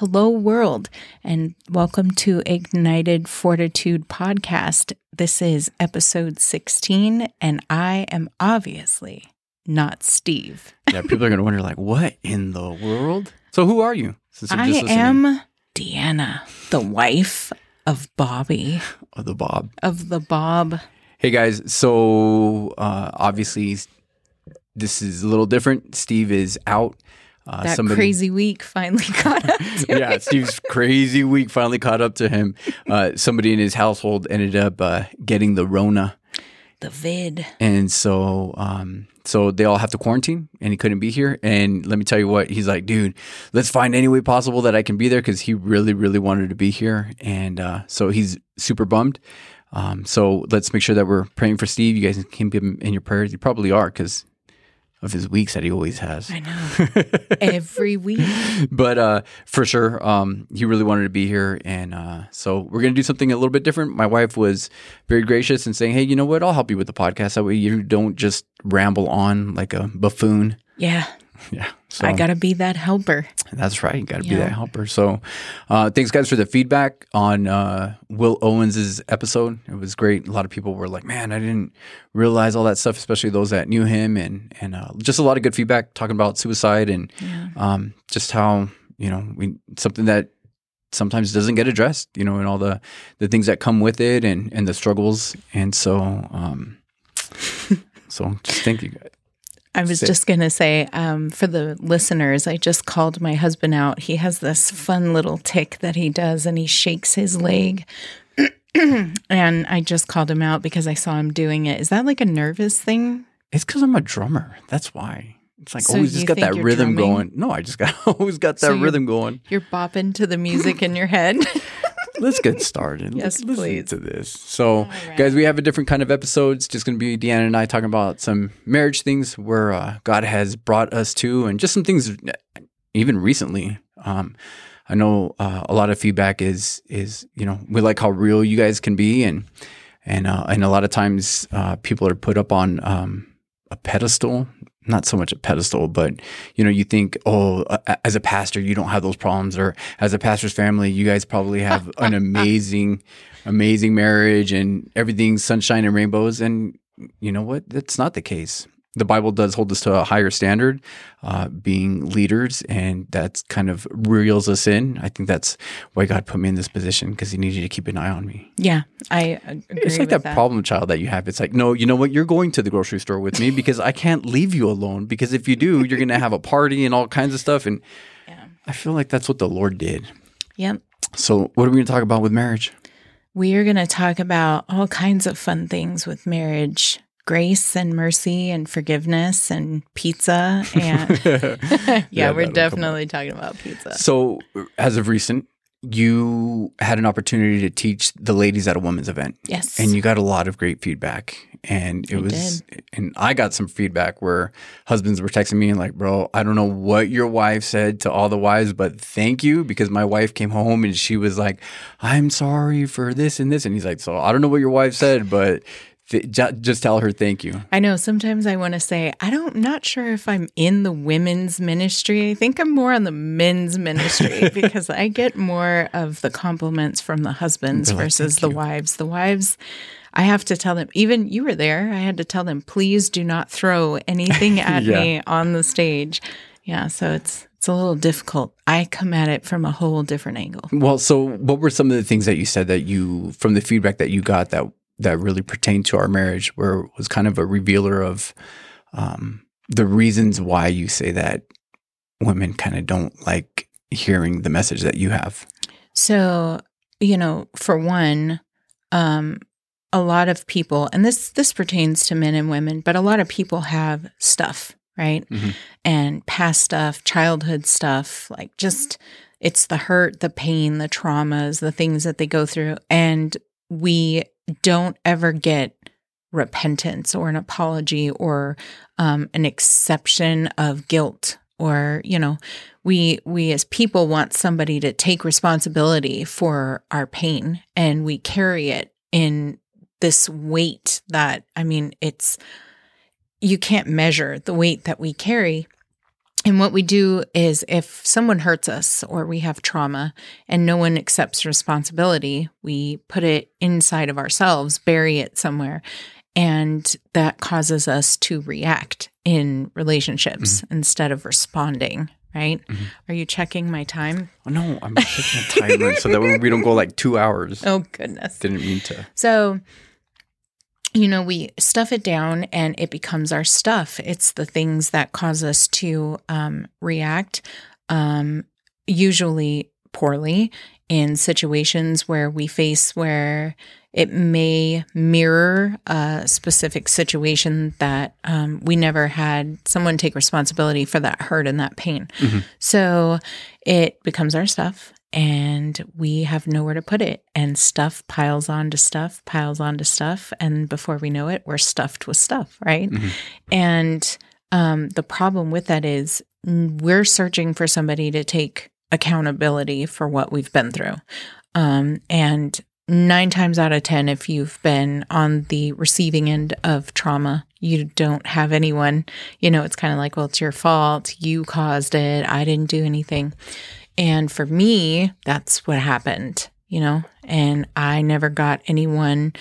Hello, world, and welcome to Ignited Fortitude podcast. This is episode 16, and I am obviously not Steve. Yeah, people are going to wonder, like, what in the world? So, who are you? Since I am Deanna, the wife of Bobby. Of the Bob. Of the Bob. Hey, guys. So, uh, obviously, this is a little different. Steve is out uh, that somebody, crazy week finally caught up yeah, him. Steve's crazy week finally caught up to him. Uh, somebody in his household ended up uh, getting the Rona. The vid. And so, um, so they all have to quarantine and he couldn't be here. And let me tell you what, he's like, dude, let's find any way possible that I can be there because he really, really wanted to be here. And uh, so he's super bummed. Um, so let's make sure that we're praying for Steve. You guys can keep him in your prayers. You probably are because of his weeks that he always has. I know. Every week. But uh, for sure, um, he really wanted to be here. And uh, so we're going to do something a little bit different. My wife was very gracious in saying, hey, you know what? I'll help you with the podcast. That way you don't just ramble on like a buffoon. Yeah. Yeah. So, I got to be that helper. That's right. You got to yeah. be that helper. So, uh, thanks guys for the feedback on uh, Will Owens's episode. It was great. A lot of people were like, "Man, I didn't realize all that stuff," especially those that knew him, and and uh, just a lot of good feedback talking about suicide and yeah. um, just how you know we something that sometimes doesn't get addressed. You know, and all the the things that come with it, and and the struggles. And so, um, so just thank you guys. I was just going to say um, for the listeners, I just called my husband out. He has this fun little tick that he does, and he shakes his leg. and I just called him out because I saw him doing it. Is that like a nervous thing? It's because I'm a drummer. That's why. It's like so always just got that rhythm drumming? going. No, I just got always got that so rhythm going. You're bopping to the music in your head. let's get started. yes, let's please. to this. So, right. guys, we have a different kind of episode. It's just going to be Deanna and I talking about some marriage things where uh, God has brought us to, and just some things even recently. Um, I know uh, a lot of feedback is is you know we like how real you guys can be, and and uh, and a lot of times uh, people are put up on um, a pedestal not so much a pedestal, but you know, you think, oh, as a pastor, you don't have those problems, or as a pastor's family, you guys probably have an amazing, amazing marriage and everything's sunshine and rainbows. And you know what? That's not the case the Bible does hold us to a higher standard, uh, being leaders, and that's kind of reels us in. I think that's why God put me in this position because He needed to keep an eye on me. Yeah, I agree. It's like that, that, problem child that you have. It's like, no, you know what? You're going to the grocery store with me because I can't leave you alone. Because if you do, you're going to have a party and all kinds of stuff. And yeah. I feel like that's what the Lord did. Yep. So, what are we going to talk about with marriage? We are going to talk about all kinds of fun things with marriage grace and mercy and forgiveness and pizza and yeah, yeah we're definitely talking about pizza. So as of recent you had an opportunity to teach the ladies at a women's event. Yes. And you got a lot of great feedback. And it I was did. and i got some feedback where husbands were texting me and like bro i don't know what your wife said to all the wives but thank you because my wife came home and she was like i'm sorry for this and this and he's like so i don't know what your wife said but just tell her thank you. I know sometimes I want to say I don't not sure if I'm in the women's ministry. I think I'm more on the men's ministry because I get more of the compliments from the husbands They're versus the you. wives. The wives I have to tell them even you were there. I had to tell them please do not throw anything at yeah. me on the stage. Yeah, so it's it's a little difficult. I come at it from a whole different angle. Well, so what were some of the things that you said that you from the feedback that you got that that really pertained to our marriage, where it was kind of a revealer of um, the reasons why you say that women kind of don't like hearing the message that you have. So, you know, for one, um, a lot of people, and this this pertains to men and women, but a lot of people have stuff, right? Mm-hmm. And past stuff, childhood stuff, like just it's the hurt, the pain, the traumas, the things that they go through, and we don't ever get repentance or an apology or um, an exception of guilt or you know we we as people want somebody to take responsibility for our pain and we carry it in this weight that i mean it's you can't measure the weight that we carry And what we do is if someone hurts us or we have trauma and no one accepts responsibility, we put it inside of ourselves, bury it somewhere. And that causes us to react in relationships mm-hmm. instead of responding, right? Mm-hmm. Are you checking my time? Oh, no, I'm checking the timer so that we don't go like two hours. Oh, goodness. Didn't mean to. So, you know, we stuff it down and it becomes our stuff. It's the things that cause us to um, react, um, usually poorly in situations where we face where it may mirror a specific situation that um, we never had someone take responsibility for that hurt and that pain. Mm-hmm. So it becomes our stuff and we have nowhere to put it. And stuff piles onto stuff, piles onto stuff. And before we know it, we're stuffed with stuff, right? Mm-hmm. And um, the problem with that is we're searching for somebody to take accountability for what we've been through. Um, and nine times out of 10, if you've been on the receiving end of trauma, you don't have anyone, you know, it's kind of like, well, it's your fault. You caused it. I didn't do anything. And for me, that's what happened, you know, and I never got anyone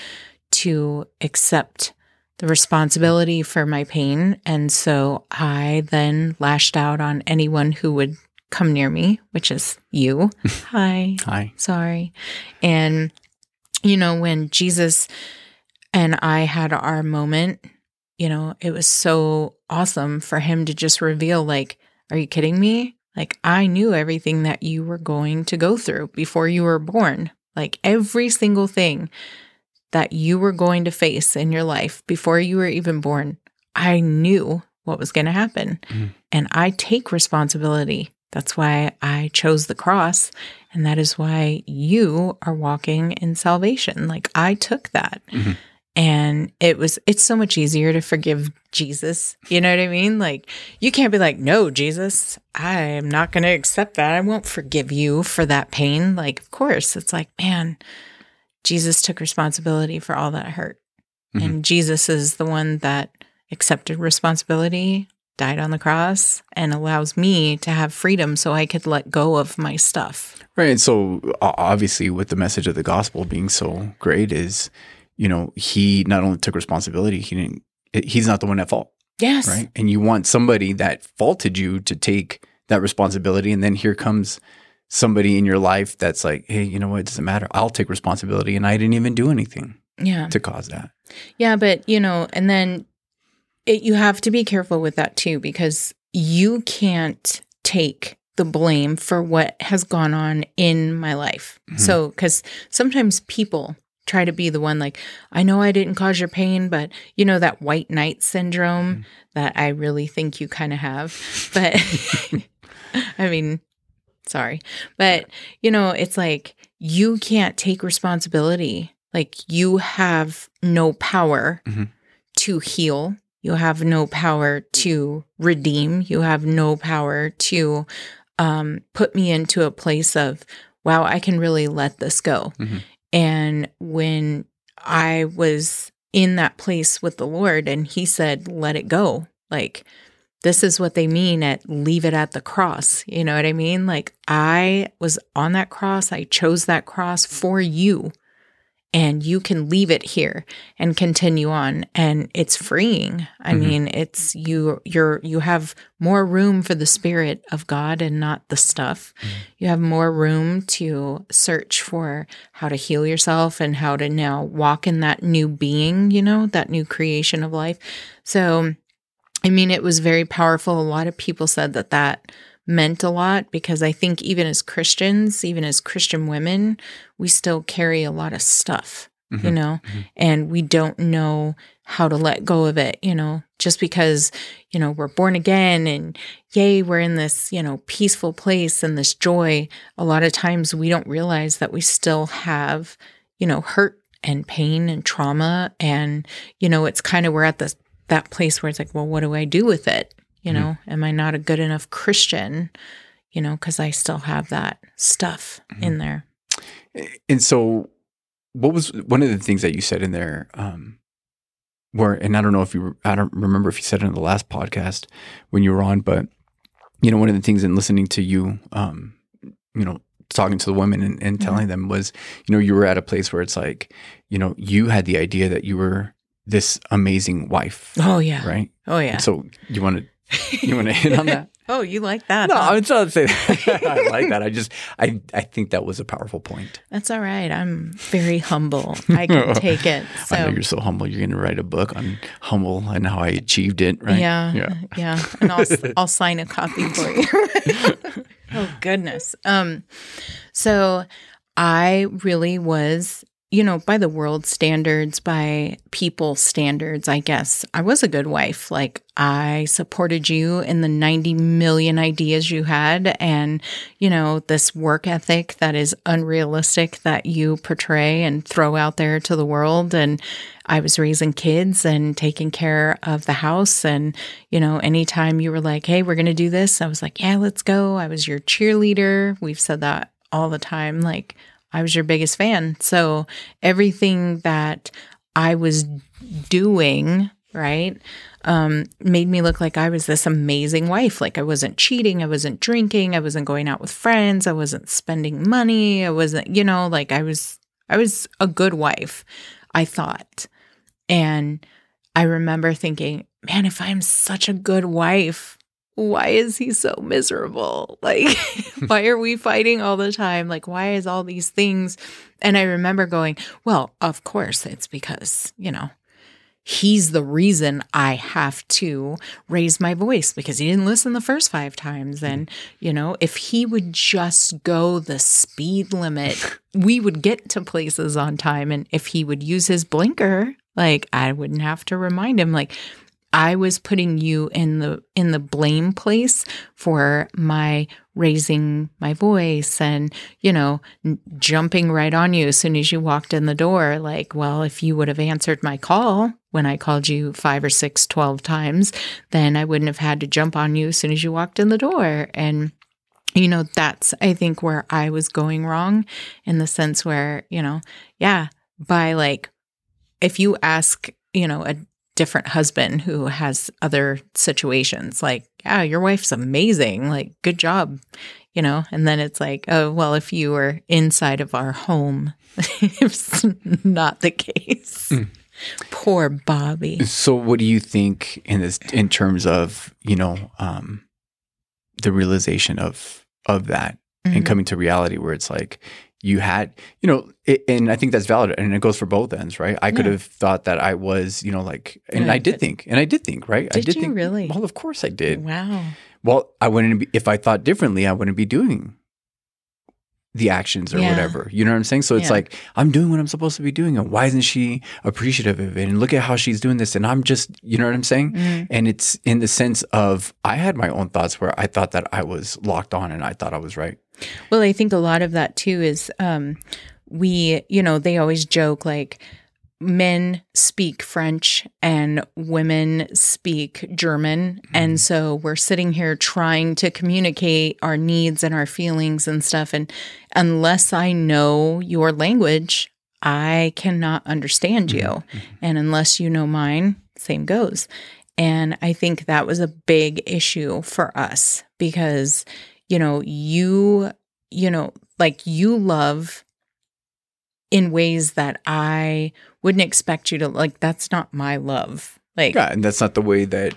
to accept the responsibility for my pain. And so I then lashed out on anyone who would come near me, which is you. Hi. Hi. Sorry. And you know, when Jesus and I had our moment, you know, it was so awesome for him to just reveal, like, are you kidding me? Like, I knew everything that you were going to go through before you were born. Like, every single thing that you were going to face in your life before you were even born, I knew what was going to happen. Mm-hmm. And I take responsibility. That's why I chose the cross and that is why you are walking in salvation. Like I took that. Mm-hmm. And it was, it's so much easier to forgive Jesus. You know what I mean? Like, you can't be like, no, Jesus, I am not going to accept that. I won't forgive you for that pain. Like, of course, it's like, man, Jesus took responsibility for all that hurt. Mm-hmm. And Jesus is the one that accepted responsibility died on the cross and allows me to have freedom so I could let go of my stuff. Right. And so obviously with the message of the gospel being so great is, you know, he not only took responsibility, he didn't he's not the one at fault. Yes. Right. And you want somebody that faulted you to take that responsibility. And then here comes somebody in your life that's like, hey, you know what, it doesn't matter. I'll take responsibility. And I didn't even do anything yeah. to cause that. Yeah, but you know, and then it, you have to be careful with that too, because you can't take the blame for what has gone on in my life. Mm-hmm. So, because sometimes people try to be the one like, I know I didn't cause your pain, but you know, that white knight syndrome mm-hmm. that I really think you kind of have. But I mean, sorry. But, you know, it's like you can't take responsibility. Like you have no power mm-hmm. to heal you have no power to redeem. You have no power to um, put me into a place of, wow, I can really let this go. Mm-hmm. And when I was in that place with the Lord and He said, let it go, like, this is what they mean at leave it at the cross. You know what I mean? Like, I was on that cross, I chose that cross for you and you can leave it here and continue on and it's freeing i mm-hmm. mean it's you you're you have more room for the spirit of god and not the stuff mm-hmm. you have more room to search for how to heal yourself and how to now walk in that new being you know that new creation of life so i mean it was very powerful a lot of people said that that meant a lot because I think even as Christians, even as Christian women, we still carry a lot of stuff, mm-hmm. you know, mm-hmm. and we don't know how to let go of it, you know, just because, you know, we're born again and yay, we're in this, you know, peaceful place and this joy. A lot of times we don't realize that we still have, you know, hurt and pain and trauma. And, you know, it's kind of, we're at this, that place where it's like, well, what do I do with it? You mm-hmm. know, am I not a good enough Christian? You know, because I still have that stuff mm-hmm. in there. And so, what was one of the things that you said in there? Um, where, and I don't know if you, I don't remember if you said it in the last podcast when you were on, but you know, one of the things in listening to you, um, you know, talking to the women and, and telling mm-hmm. them was, you know, you were at a place where it's like, you know, you had the idea that you were this amazing wife. Oh yeah. Right. Oh yeah. And so you want to you want to hit on that? oh, you like that? No, huh? I'm trying to say that. I like that. I just, I, I think that was a powerful point. That's all right. I'm very humble. I can take it. So. I know you're so humble. You're going to write a book on humble and how I achieved it, right? Yeah, yeah, yeah. And I'll, I'll sign a copy for you. oh goodness. Um, so I really was you know, by the world standards, by people standards, I guess, I was a good wife. Like, I supported you in the 90 million ideas you had, and, you know, this work ethic that is unrealistic that you portray and throw out there to the world. And I was raising kids and taking care of the house. And, you know, anytime you were like, hey, we're going to do this, I was like, yeah, let's go. I was your cheerleader. We've said that all the time. Like, I was your biggest fan. So everything that I was doing, right, um, made me look like I was this amazing wife. Like I wasn't cheating, I wasn't drinking, I wasn't going out with friends, I wasn't spending money, I wasn't, you know, like I was, I was a good wife, I thought. And I remember thinking, man, if I'm such a good wife, why is he so miserable? Like, why are we fighting all the time? Like, why is all these things? And I remember going, well, of course, it's because, you know, he's the reason I have to raise my voice because he didn't listen the first five times. And, mm-hmm. you know, if he would just go the speed limit, we would get to places on time. And if he would use his blinker, like, I wouldn't have to remind him, like, I was putting you in the in the blame place for my raising my voice and you know jumping right on you as soon as you walked in the door. Like well if you would have answered my call when I called you 5 or six, twelve times then I wouldn't have had to jump on you as soon as you walked in the door. And you know that's I think where I was going wrong in the sense where you know yeah by like if you ask you know a different husband who has other situations. Like yeah your wife's amazing. Like good job you know? And then it's like oh well if you were inside of our home it's not the case. Mm. poor bobby. So what do you think in this in terms of you know um the realization of of that mm-hmm. and coming to reality where it's like you had, you know, it, and I think that's valid, and it goes for both ends, right? I yeah. could have thought that I was, you know, like, and I did think, and I did think, right? Did I did you think, really? Well, of course I did. Wow. Well, I wouldn't be if I thought differently. I wouldn't be doing the actions or yeah. whatever. You know what I'm saying? So it's yeah. like I'm doing what I'm supposed to be doing, and why isn't she appreciative of it? And look at how she's doing this, and I'm just, you know what I'm saying? Mm. And it's in the sense of I had my own thoughts where I thought that I was locked on, and I thought I was right. Well, I think a lot of that too is um, we, you know, they always joke like men speak French and women speak German. Mm-hmm. And so we're sitting here trying to communicate our needs and our feelings and stuff. And unless I know your language, I cannot understand you. Mm-hmm. And unless you know mine, same goes. And I think that was a big issue for us because, you know, you, you know, like you love in ways that I wouldn't expect you to like that's not my love. Like Yeah, and that's not the way that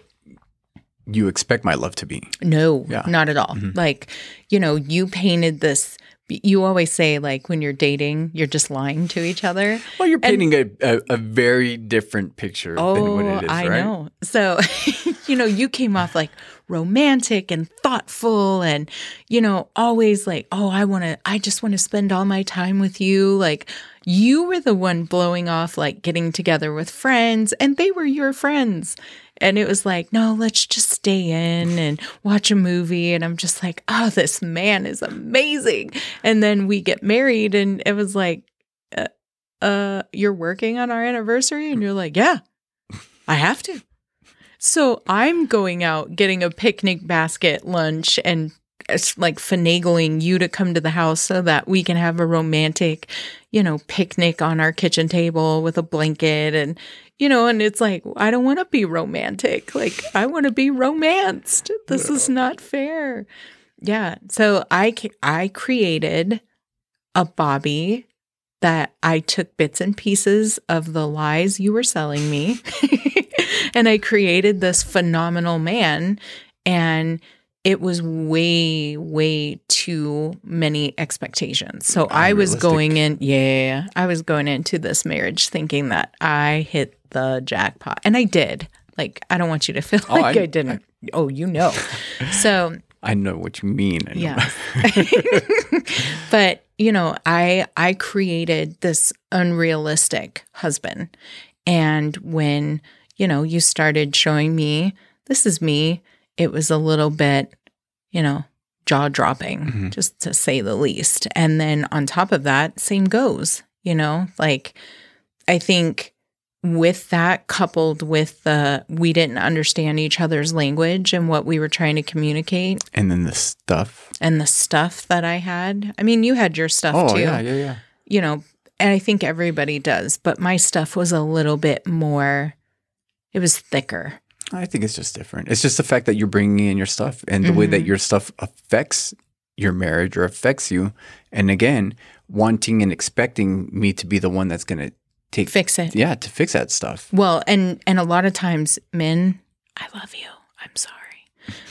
you expect my love to be. No, yeah. not at all. Mm-hmm. Like, you know, you painted this you always say like when you're dating, you're just lying to each other. Well, you're painting and, a, a, a, very different picture oh, than what oh, it is, I right? know. So, you know, you came off like romantic and thoughtful and, you know, always like, oh, I want to, I just want to spend all my time with you. Like, you were the one blowing off, like getting together with friends, and they were your friends. And it was like, no, let's just stay in and watch a movie. And I'm just like, oh, this man is amazing. And then we get married, and it was like, uh, uh you're working on our anniversary? And you're like, yeah, I have to. So I'm going out getting a picnic basket lunch and it's like finagling you to come to the house so that we can have a romantic, you know, picnic on our kitchen table with a blanket and you know, and it's like I don't want to be romantic. Like I want to be romanced. This is not fair. Yeah. So I I created a Bobby that I took bits and pieces of the lies you were selling me and I created this phenomenal man and it was way way too many expectations. So I was going in yeah, I was going into this marriage thinking that I hit the jackpot and I did. Like I don't want you to feel oh, like I, I didn't. I, oh, you know. So I know what you mean. Yeah. but, you know, I I created this unrealistic husband. And when, you know, you started showing me this is me, it was a little bit, you know, jaw dropping, mm-hmm. just to say the least. And then on top of that, same goes, you know, like I think with that coupled with the we didn't understand each other's language and what we were trying to communicate. And then the stuff. And the stuff that i had. I mean you had your stuff oh, too. yeah yeah yeah. You know and i think everybody does but my stuff was a little bit more it was thicker i think it's just different it's just the fact that you're bringing in your stuff and the mm-hmm. way that mm-hmm. your stuff affects your marriage or affects you and again wanting and expecting me to be the one that's going to take fix it. Yeah, to fix that stuff. Well, and and a lot of times men, I love you. I'm sorry.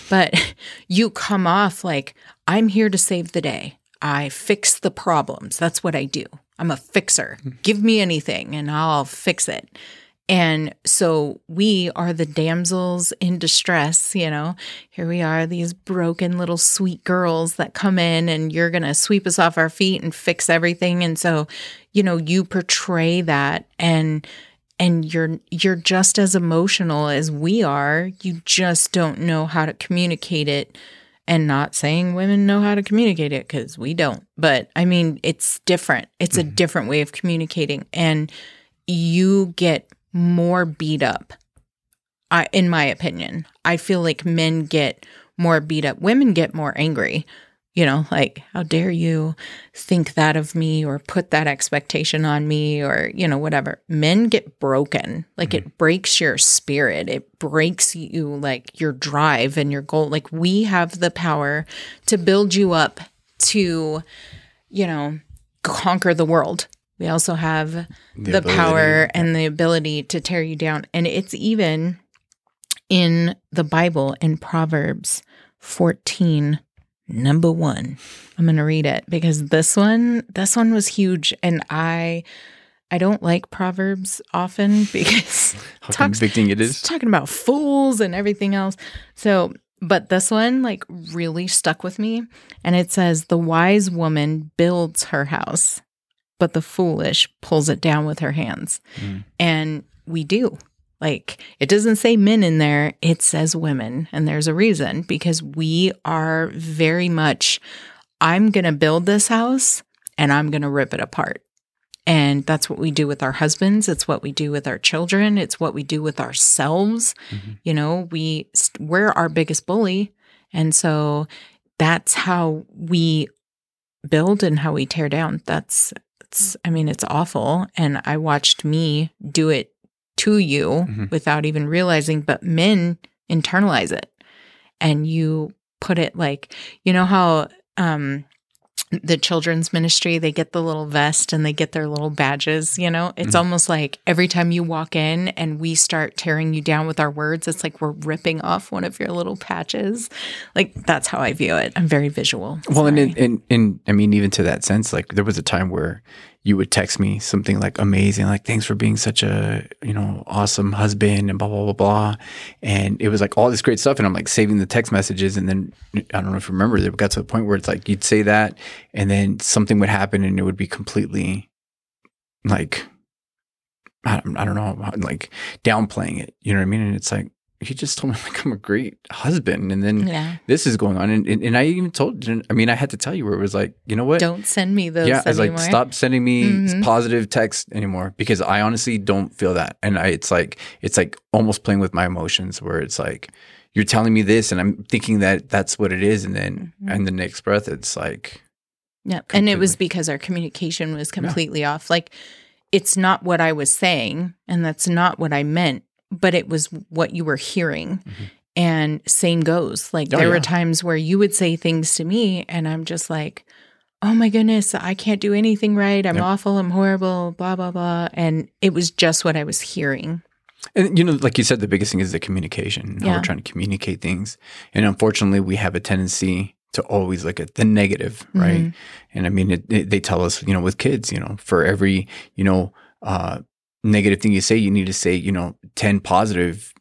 But you come off like I'm here to save the day. I fix the problems. That's what I do. I'm a fixer. Mm-hmm. Give me anything and I'll fix it. And so we are the damsels in distress, you know. Here we are, these broken little sweet girls that come in and you're going to sweep us off our feet and fix everything. And so, you know, you portray that and and you're you're just as emotional as we are. You just don't know how to communicate it and not saying women know how to communicate it cuz we don't. But I mean, it's different. It's mm-hmm. a different way of communicating and you get more beat up. I, in my opinion, I feel like men get more beat up. Women get more angry. You know, like, how dare you think that of me or put that expectation on me or, you know, whatever. Men get broken. Like, mm-hmm. it breaks your spirit. It breaks you, like, your drive and your goal. Like, we have the power to build you up to, you know, conquer the world we also have the, the power and the ability to tear you down. And it's even in the Bible in Proverbs 14, number one. I'm going to read it because this one, this one was huge. And I, I don't like Proverbs often because how talks, convicting it is. Talking about fools and everything else. So, but this one like really stuck with me. And it says, The wise woman builds her house, but the foolish pulls it down with her hands. Mm. And we do. Like it doesn't say men in there, it says women. And there's a reason because we are very much, I'm going to build this house and I'm going to rip it apart. And that's what we do with our husbands. It's what we do with our children. It's what we do with ourselves. Mm-hmm. You know, we, we're our biggest bully. And so that's how we build and how we tear down. That's it's I mean it's awful and I watched me do it to you mm-hmm. without even realizing but men internalize it and you put it like you know how um the children's ministry they get the little vest and they get their little badges you know? It's mm-hmm. almost like every time you walk in and we start tearing you down with our words it's like we're ripping off one of your little patches. Like that's how i view it. I'm very visual. Well and, and and i mean even to that sense like there was a time where you would text me something like amazing, like thanks for being such a you know awesome husband and blah blah blah blah, and it was like all this great stuff, and I'm like saving the text messages, and then I don't know if you remember, it got to the point where it's like you'd say that, and then something would happen, and it would be completely like I don't, I don't know, like downplaying it, you know what I mean? And it's like he just told me like I'm a great husband, and then yeah. this is going on, and, and, and I even told, I mean, I had to tell you where it was like, you know what? Don't send me those. Yeah, I was like, stop sending me mm-hmm. positive text anymore because I honestly don't feel that, and I, it's like it's like almost playing with my emotions, where it's like you're telling me this and I'm thinking that that's what it is and then Mhm. and the next breath it's like Yeah. And it was because our communication was completely off. Like, it's not what I was saying, and that's not what I meant, but it was what you were hearing. Mhm. And same goes. Like, Oh, there yeah. were times where you would say things to me, and I'm just like, oh my goodness, I can't do anything right. I'm Yep. awful. I'm horrible, blah, blah, blah. And it was just what I was hearing. and you know like you said the biggest thing is the communication how Yeah. we're trying to communicate things and unfortunately we have a tendency to always look at the negative right Mhm. and i mean it, it, they tell us you know with kids you know for every you know uh negative thing you say you need to say you know 10 positive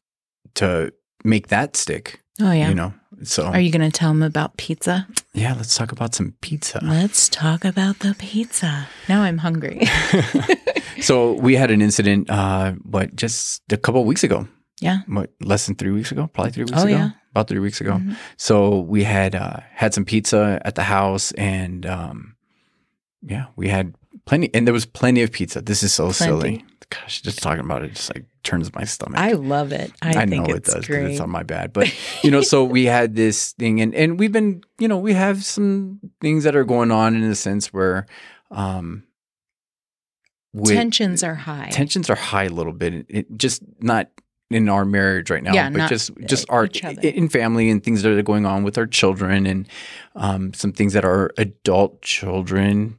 to make that stick Oh, yeah. you know so Are you going to tell them about pizza? yeah let's talk about some pizza Let's talk about the pizza. Now I'm hungry. so we had an incident uh what just a couple of weeks ago Yeah. what less than three weeks ago probably three weeks Oh, ago yeah. about three weeks ago Mhm. so we had uh had some pizza at the house and um yeah we had plenty and there was plenty of pizza this is so silly gosh just talking about it just like turns my stomach I love it. I, I, think know it does because great. it's on my bad. But you know, so we had this thing, and and we've been, you know, we have some things that are going on in a sense where, um, with, Tensions are high. tensions are high a little bit. It, it just not in our marriage right now, Yeah, but not, just just our in family and things that are going on with our children and um, some things that are adult children.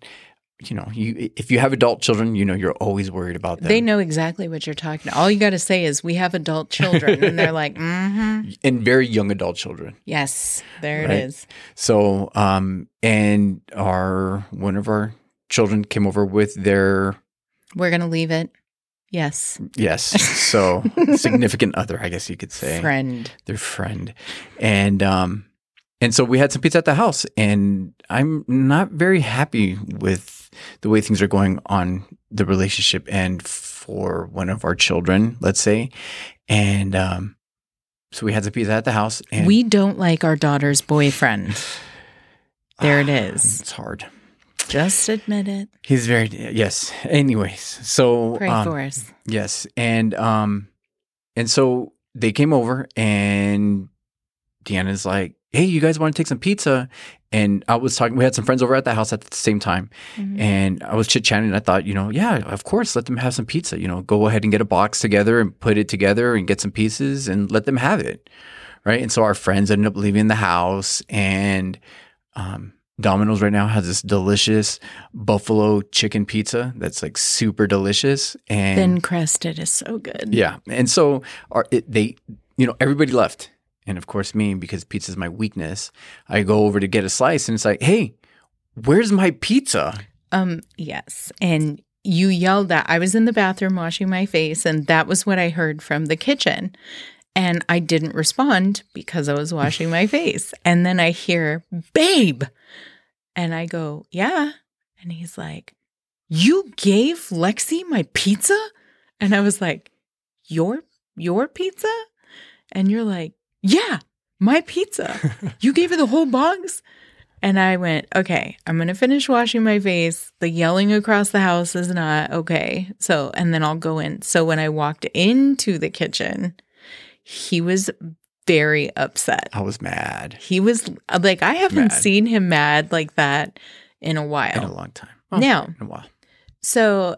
You know, you if you have adult children, you know you're always worried about them. They know exactly what you're talking. All you got to say is, "We have adult children," and they're like, "Mm-hmm, and very young adult children. yes, there Right. it is." So, um, and our one of our children came over with their We're gonna leave it. Yes, yes, so significant other, I guess you could say, friend. their friend, and um, and so we had some pizza at the house, and I'm not very happy with the way things are going on the relationship and for one of our children, let's say, and um, so we had some pizza at the house, and We don't like our daughter's boyfriend. There it is. It's hard. Just admit it. He's very yes. Anyways, so Pray um, for us. yes, and um, and so they came over, and Deanna's like, "Hey, you guys want to take some pizza?" And I was talking. We had some friends over at the house at the same time, Mhm. and I was chit chatting. And I thought, you know, yeah, of course, let them have some pizza. You know, go ahead and get a box together and put it together and get some pieces and let them have it, right? And so our friends ended up leaving the house, and um, Domino's right now has this delicious buffalo chicken pizza that's like super delicious, and Thin crusted is so good. yeah, and so our, it, they, you know, everybody left, and of course me because pizza is my weakness. I go over to get a slice, and it's like, hey, where's my pizza? Um, yes. And you yelled that. I was in the bathroom washing my face, and that was what I heard from the kitchen. And I didn't respond because I was washing my face. And then I hear, babe. And I go, yeah. And he's like, You gave Lexi my pizza? And I was like, Your your pizza? And you're like, Yeah, my pizza. You gave her the whole box? And I went, okay, I'm going to finish washing my face. The yelling across the house is not okay. So, and then I'll go in. So when I walked into the kitchen, he was very upset. I was mad He was like, I haven't Mad. seen him mad like that in a while. in a long time. Oh, Now, in a while. so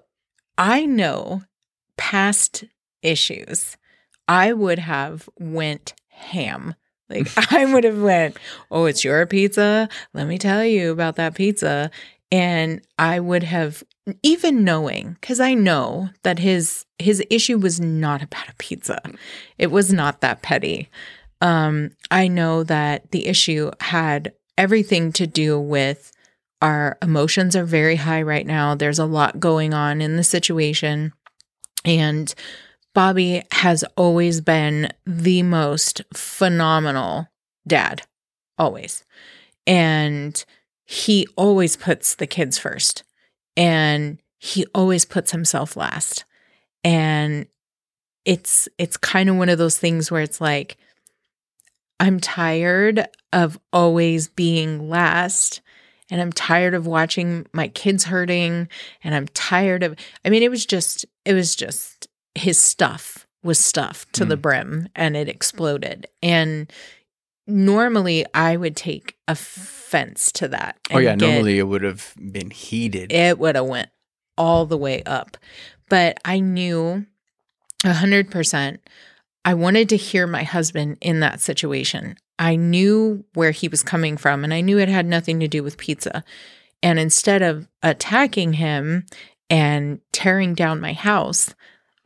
I know past issues, I would have went ham. Like I would have went, "Oh, it's your pizza. Let me tell you about that pizza." And I would have even knowing cuz I know that his his issue was not about a pizza. It was not that petty. Um I know that the issue had everything to do with our emotions are very high right now. There's a lot going on in the situation. And Bobby has always been the most phenomenal dad, always. And he always puts the kids first. And he always puts himself last. And it's it's kind of one of those things where it's like I'm tired of always being last and I'm tired of watching my kids hurting and I'm tired of I mean it was just it was just his stuff was stuffed to mm. the brim and it exploded. And normally I would take offense to that. Oh yeah, get, normally it would have been heated. It would have went all the way up. But I knew a hundred percent I wanted to hear my husband in that situation. I knew where he was coming from and I knew it had nothing to do with pizza. And instead of attacking him and tearing down my house,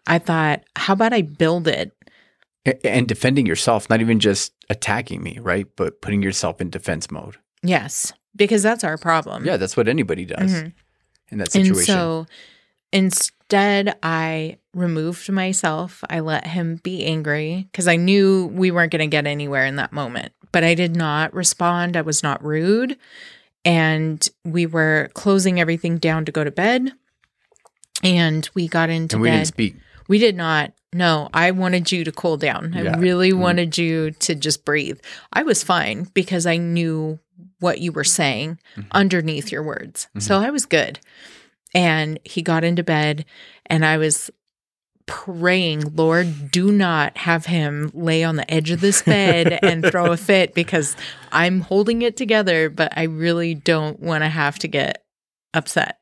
I thought, how about I build it? And defending yourself, not even just attacking me, right? But putting yourself in defense mode. Yes, because that's our problem. Yeah, that's what anybody does mm-hmm. in that situation. And so instead, I removed myself. I let him be angry because I knew we weren't going to get anywhere in that moment. But I did not respond. I was not rude. And we were closing everything down to go to bed. And we got into and we bed. didn't speak. We did not. No, I wanted you to cool down. I yeah. really mm-hmm. wanted you to just breathe. I was fine because I knew what you were saying mm-hmm. underneath your words. Mm-hmm. So I was good. And he got into bed, and I was praying, Lord, do not have him lay on the edge of this bed and throw a fit because I'm holding it together, but I really don't want to have to get upset.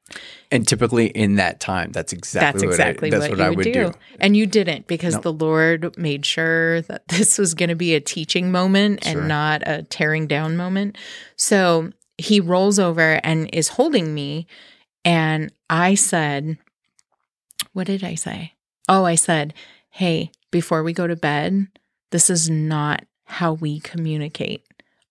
And typically in that time, that's exactly that's exactly what I, that's what, what I would, would do. do. And you didn't because nope. the Lord made sure that this was going to be a teaching moment sure. and not a tearing down moment. So he rolls over and is holding me. And I said, What did I say? Oh, I said, Hey, before we go to bed, this is not how we communicate.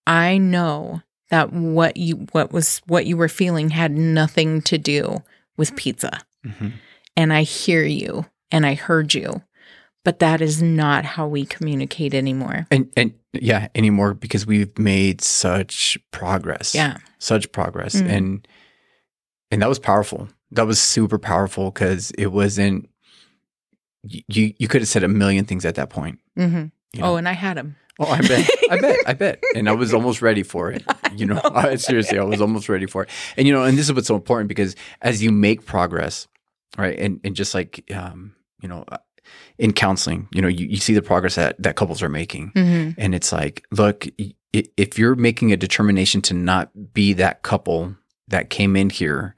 I know that what you what was what you were feeling had nothing to do with pizza. Mm-hmm. And I hear you and I heard you. But that is not how we communicate anymore. And and yeah, anymore because we've made such progress. Yeah. Such progress. Mm-hmm. And and that was powerful. That was super powerful because it wasn't you you could have said a million things at that point. Mm-hmm. You know? Oh, and I had them. Oh, I bet, I bet, I bet, and I was almost ready for it. You know. I, seriously, I was almost ready for it. And you know, and this is what's so important because as you make progress, right, and and just like um, you know, uh, in counseling, you know, you, you see the progress that that couples are making, mm-hmm. and it's like, look, if you're making a determination to not be that couple that came in here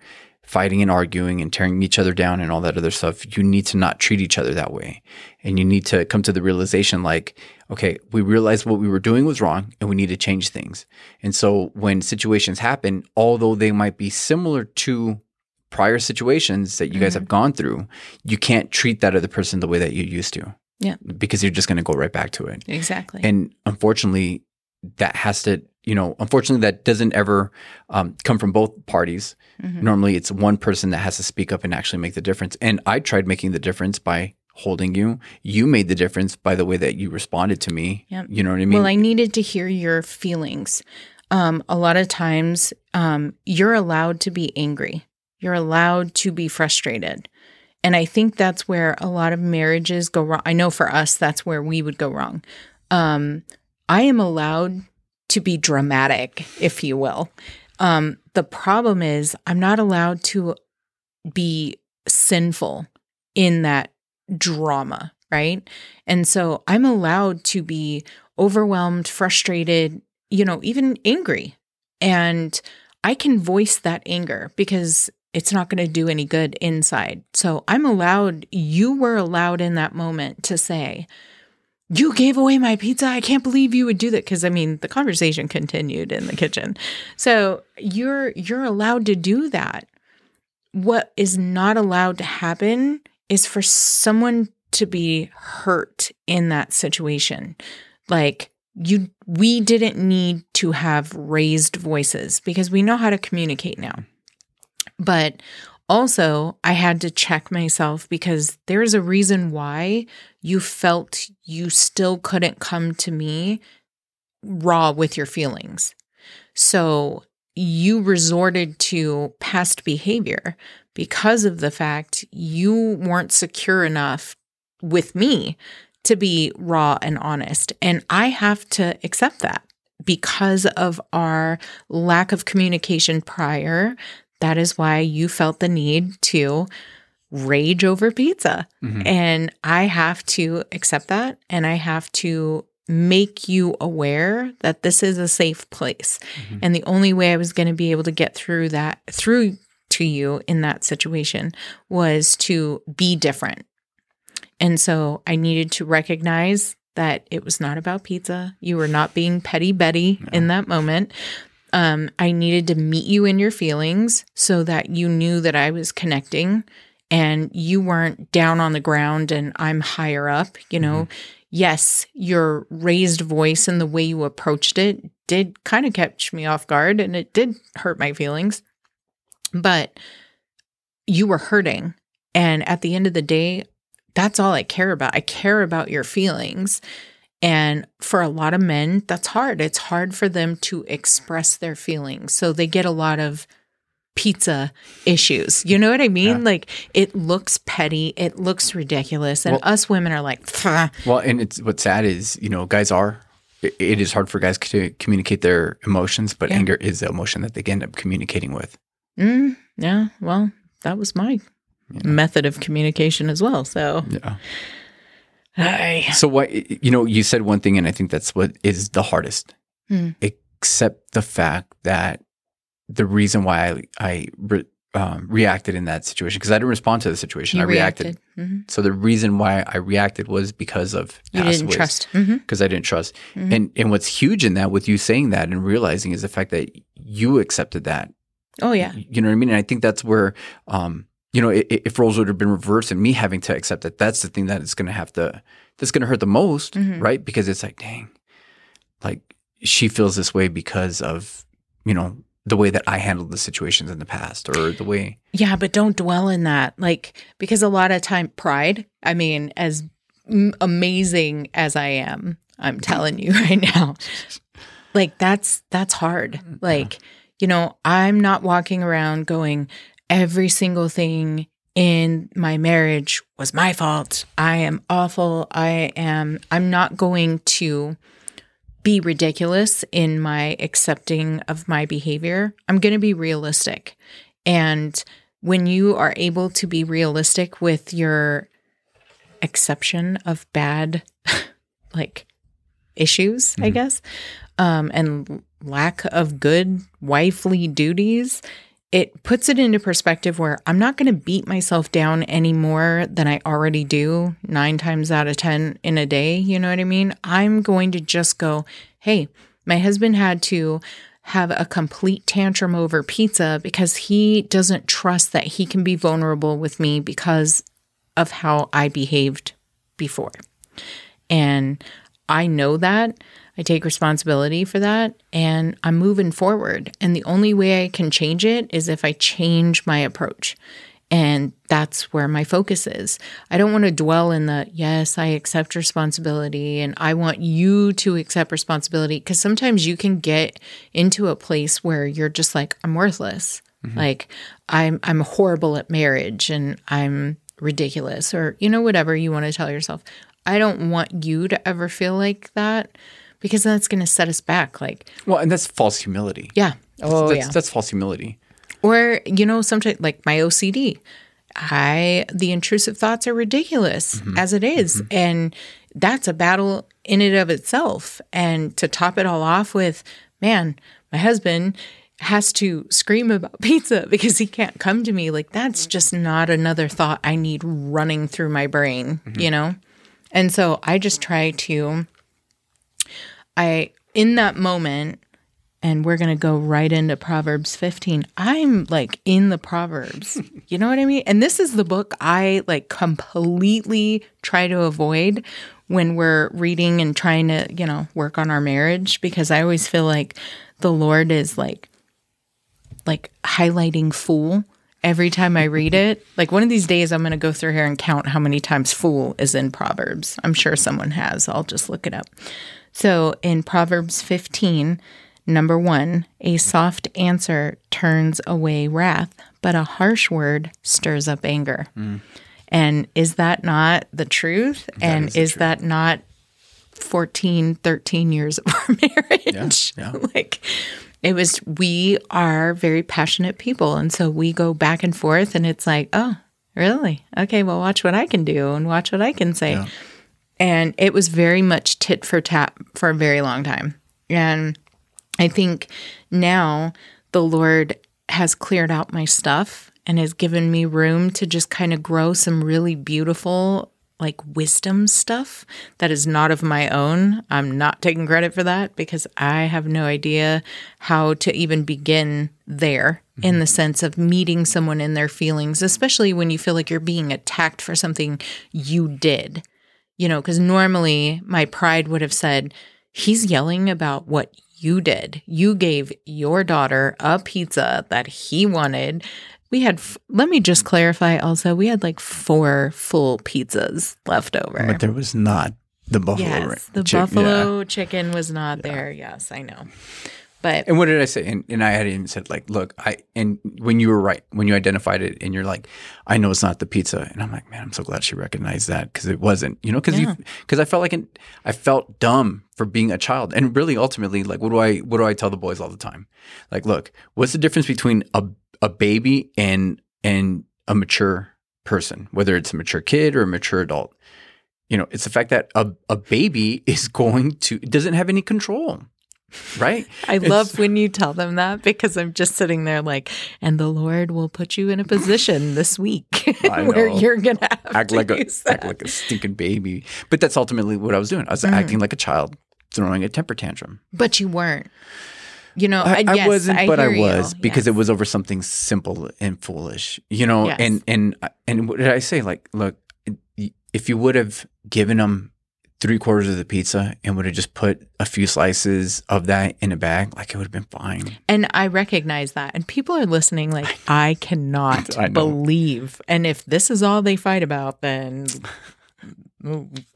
fighting and arguing and tearing each other down and all that other stuff, you need to not treat each other that way. And you need to come to the realization like, okay, we realized what we were doing was wrong and we need to change things. And so when situations happen, although they might be similar to prior situations that you guys mm-hmm. have gone through, you can't treat that other person the way that you used to. Yeah. Because you're just going to go right back to it. Exactly. And unfortunately, that has to you know, unfortunately, that doesn't ever um, come from both parties. Mm-hmm. Normally, it's one person that has to speak up and actually make the difference. And I tried making the difference by holding you. You made the difference by the way that you responded to me. Yep. You know what I mean? Well, I needed to hear your feelings. Um, a lot of times, um, you're allowed to be angry. You're allowed to be frustrated. And I think that's where a lot of marriages go wrong. I know for us, that's where we would go wrong. Um, I am allowed to be dramatic, if you will. Um, the problem is, I'm not allowed to be sinful in that drama, right? And so I'm allowed to be overwhelmed, frustrated, you know, even angry. And I can voice that anger because it's not going to do any good inside. So I'm allowed, you were allowed in that moment to say, you gave away my pizza. I can't believe you would do that. Cause I mean, the conversation continued in the kitchen. So you're, you're allowed to do that. What is not allowed to happen is for someone to be hurt in that situation. Like you, we didn't need to have raised voices because we know how to communicate now. But also, I had to check myself because there's a reason why you felt you still couldn't come to me raw with your feelings. So you resorted to past behavior because of the fact you weren't secure enough with me to be raw and honest. And I have to accept that because of our lack of communication prior that is why you felt the need to rage over pizza. Mm-hmm. And I have to accept that. And I have to make you aware that this is a safe place. Mm-hmm. And the only way I was going to be able to get through that, through to you in that situation, was to be different. And so I needed to recognize that it was not about pizza. You were not being petty Betty no. in that moment. Um, I needed to meet you in your feelings so that you knew that I was connecting and you weren't down on the ground and I'm higher up. You know, mm-hmm. yes, your raised voice and the way you approached it did kind of catch me off guard and it did hurt my feelings, but you were hurting. And at the end of the day, that's all I care about. I care about your feelings. And for a lot of men, that's hard. It's hard for them to express their feelings. So they get a lot of pizza issues. You know what I mean? Yeah. Like it looks petty, it looks ridiculous, and well, us women are like, Pfft. well, and it's what's sad is you know guys are. It, is hard for guys to communicate their emotions, but yeah. anger is the emotion that they end up communicating with. Mm, yeah. Well, that was my yeah. method of communication as well. So yeah. I, so what you know, you said one thing, and I think that's what is the hardest. Hmm. Accept the fact that the reason why I, I re, um, reacted in that situation because I didn't respond to the situation. You I reacted. reacted. Mm-hmm. So the reason why I reacted was because of you didn't ways, trust because mm-hmm. I didn't trust. Mm-hmm. And and what's huge in that with you saying that and realizing is the fact that you accepted that. Oh yeah. You know what I mean? And I think that's where um, you know, if roles would have been reversed and me having to accept that, that's the thing that is going to have to, that's going to hurt the most, mm-hmm. right? Because it's like, dang, like she feels this way because of, you know, the way that I handled the situations in the past or the way. Yeah, but don't dwell in that. Like, because a lot of time, pride, I mean, as amazing as I am, I'm telling you right now, like, that's, that's hard. Like, yeah. You know, I'm not walking around going, every single thing in my marriage was my fault. I am awful. I am, I'm not going to be ridiculous in my accepting of my behavior. I'm going to be realistic. And when you are able to be realistic with your exception of bad, like issues, mm-hmm. I guess, um, and lack of good wifely duties, it puts it into perspective where I'm not going to beat myself down any more than I already do nine times out of 10 in a day. You know what I mean? I'm going to just go, hey, my husband had to have a complete tantrum over pizza because he doesn't trust that he can be vulnerable with me because of how I behaved before. And I know that. I take responsibility for that and I'm moving forward. And the only way I can change it is if I change my approach. And that's where my focus is. I don't want to dwell in the, yes, I accept responsibility and I want you to accept responsibility. Because sometimes you can get into a place where you're just like, I'm worthless. Mm-hmm. Like I'm I'm horrible at marriage and I'm ridiculous or you know whatever you want to tell yourself. I don't want you to ever feel like that because that's going to set us back. Like, well, and that's false humility. Yeah. Oh, that's, yeah. That's false humility. Or you know, sometimes like my OCD, I the intrusive thoughts are ridiculous mm-hmm. as it is. Mm-hmm. and that's a battle in and of itself. And to top it all off with, man, my husband has to scream about pizza because he can't come to me. Like that's just not another thought I need running through my brain, mm-hmm. you know? And so I just try to I in that moment and we're going to go right into Proverbs 15. I'm like in the Proverbs. you know what I mean? And this is the book I like completely try to avoid when we're reading and trying to, you know, work on our marriage because I always feel like the Lord is like like highlighting fool every time I read it. Like one of these days I'm going to go through here and count how many times fool is in Proverbs. I'm sure someone has. I'll just look it up. So in Proverbs 15, number one, a soft answer turns away wrath, but a harsh word stirs up anger. Mm. And is that not the truth? That and is, is truth. that not 14, 13 years of our marriage? Yeah, yeah. like, it was, we are very passionate people. And so we go back and forth, and it's like, oh, Really? Okay, well, watch what I can do and watch what I can say. Yeah. And it was very much tit for tat for a very long time. And I think now the Lord has cleared out my stuff and has given me room to just kind of grow some really beautiful like wisdom stuff that is not of my own. I'm not taking credit for that because I have no idea how to even begin there mm-hmm. in the sense of meeting someone in their feelings, especially when you feel like you're being attacked for something you did. You know, because normally my pride would have said, he's yelling about what you did. You gave your daughter a pizza that he wanted. We had, f- let me just clarify also, we had like four full pizzas left over. But there was not the buffalo. Yes, the buffalo yeah. chicken was not yeah. there. Yes, I know. But and what did I say? And, and I had even said like, look, I and when you were right when you identified it, and you're like, I know it's not the pizza, and I'm like, man, I'm so glad she recognized that because it wasn't, you know, because yeah. you because I felt like an, I felt dumb for being a child, and really ultimately, like, what do I what do I tell the boys all the time? Like, look, what's the difference between a a baby and and a mature person, whether it's a mature kid or a mature adult? You know, it's the fact that a, a baby is going to doesn't have any control right? I it's, love when you tell them that because I'm just sitting there like, and the Lord will put you in a position this week where you're gonna act like a that. act like a stinking baby. But that's ultimately what I was doing. I was mm. acting like a child throwing a temper tantrum. But you weren't. You know, I, I yes, wasn't, I but I was you. because yes. it was over something simple and foolish. You know, yes. and and and what did I say? Like, look, if you would have given them three quarters of the pizza and would have just put a few slices of that in a bag, like it would have been fine. And I recognize that. And people are listening, like, I cannot I believe. And if this is all they fight about, then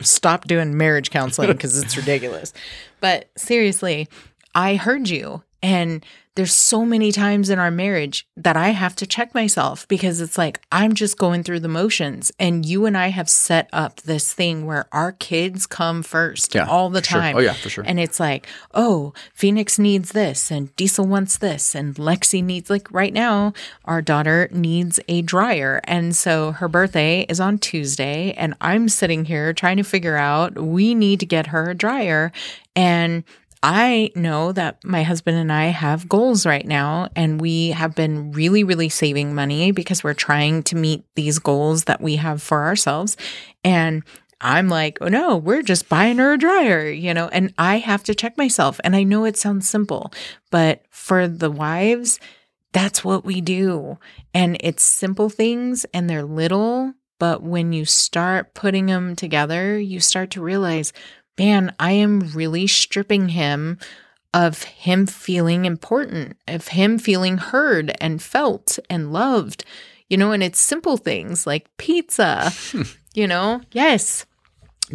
stop doing marriage counseling because it's ridiculous. But seriously, I heard you. And there's so many times in our marriage that I have to check myself because it's like I'm just going through the motions. And you and I have set up this thing where our kids come first yeah, all the time. Sure. Oh, yeah, for sure. And it's like, oh, Phoenix needs this, and Diesel wants this, and Lexi needs, like, right now, our daughter needs a dryer. And so her birthday is on Tuesday, and I'm sitting here trying to figure out we need to get her a dryer. And I know that my husband and I have goals right now, and we have been really, really saving money because we're trying to meet these goals that we have for ourselves. And I'm like, oh no, we're just buying her a dryer, you know, and I have to check myself. And I know it sounds simple, but for the wives, that's what we do. And it's simple things and they're little, but when you start putting them together, you start to realize, man, I am really stripping him of him feeling important, of him feeling heard and felt and loved, you know, and it's simple things like pizza, you know, yes.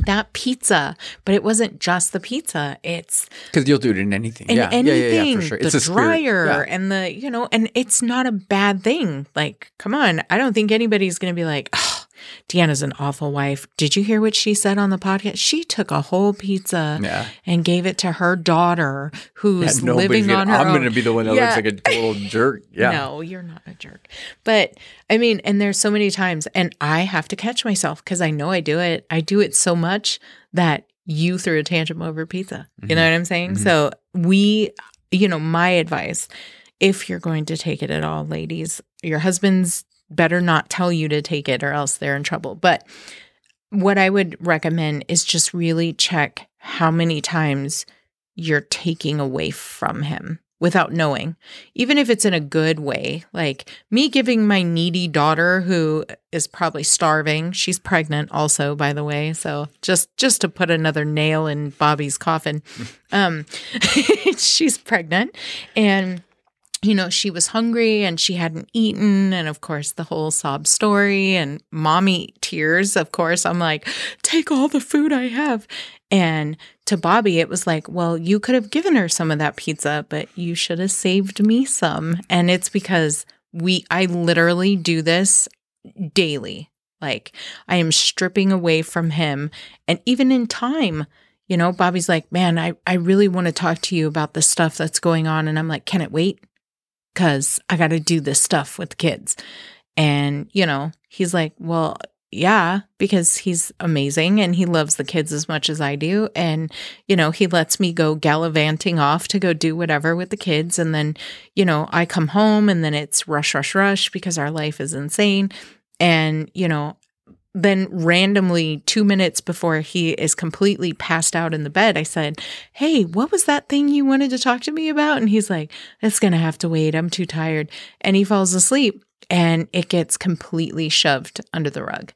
That pizza, but it wasn't just the pizza. It's because you'll do it in anything. In yeah. anything, yeah, yeah, yeah, for sure. The it's dryer yeah. and the, you know, and it's not a bad thing. Like, come on. I don't think anybody's going to be like, oh, Deanna's an awful wife. Did you hear what she said on the podcast? She took a whole pizza yeah. and gave it to her daughter who's yeah, living gonna, on her I'm going to be the one that yeah. looks like a total jerk. Yeah. No, you're not a jerk. But I mean, and there's so many times, and I have to catch myself because I know I do it. I do it so much that you threw a tantrum over pizza. Mm-hmm. You know what I'm saying? Mm-hmm. So we, you know, my advice if you're going to take it at all, ladies, your husband's better not tell you to take it or else they're in trouble. But what I would recommend is just really check how many times you're taking away from him without knowing, even if it's in a good way. Like me giving my needy daughter who is probably starving. She's pregnant also, by the way. So just just to put another nail in Bobby's coffin. um she's pregnant and you know, she was hungry and she hadn't eaten. And of course, the whole sob story and mommy tears. Of course, I'm like, take all the food I have. And to Bobby, it was like, well, you could have given her some of that pizza, but you should have saved me some. And it's because we, I literally do this daily. Like, I am stripping away from him. And even in time, you know, Bobby's like, man, I, I really want to talk to you about the stuff that's going on. And I'm like, can it wait? Because I got to do this stuff with kids. And, you know, he's like, well, yeah, because he's amazing and he loves the kids as much as I do. And, you know, he lets me go gallivanting off to go do whatever with the kids. And then, you know, I come home and then it's rush, rush, rush because our life is insane. And, you know, then randomly, two minutes before he is completely passed out in the bed, I said, Hey, what was that thing you wanted to talk to me about? And he's like, It's going to have to wait. I'm too tired. And he falls asleep and it gets completely shoved under the rug.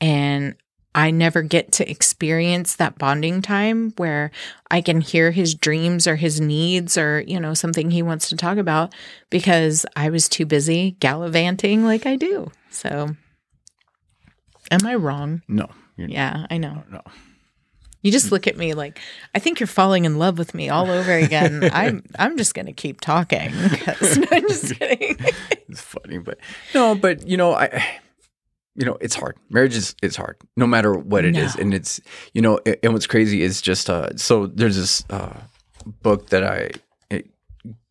And I never get to experience that bonding time where I can hear his dreams or his needs or, you know, something he wants to talk about because I was too busy gallivanting like I do. So Am I wrong? No. yeah, I know. No. You just look at me like I think you're falling in love with me all over again. I'm I'm just gonna keep talking. No, I'm just kidding. it's funny, but no, but you know, I you know, it's hard. Marriage is is hard, no matter what it no. is, and it's you know, and what's crazy is just uh. So there's this uh, book that I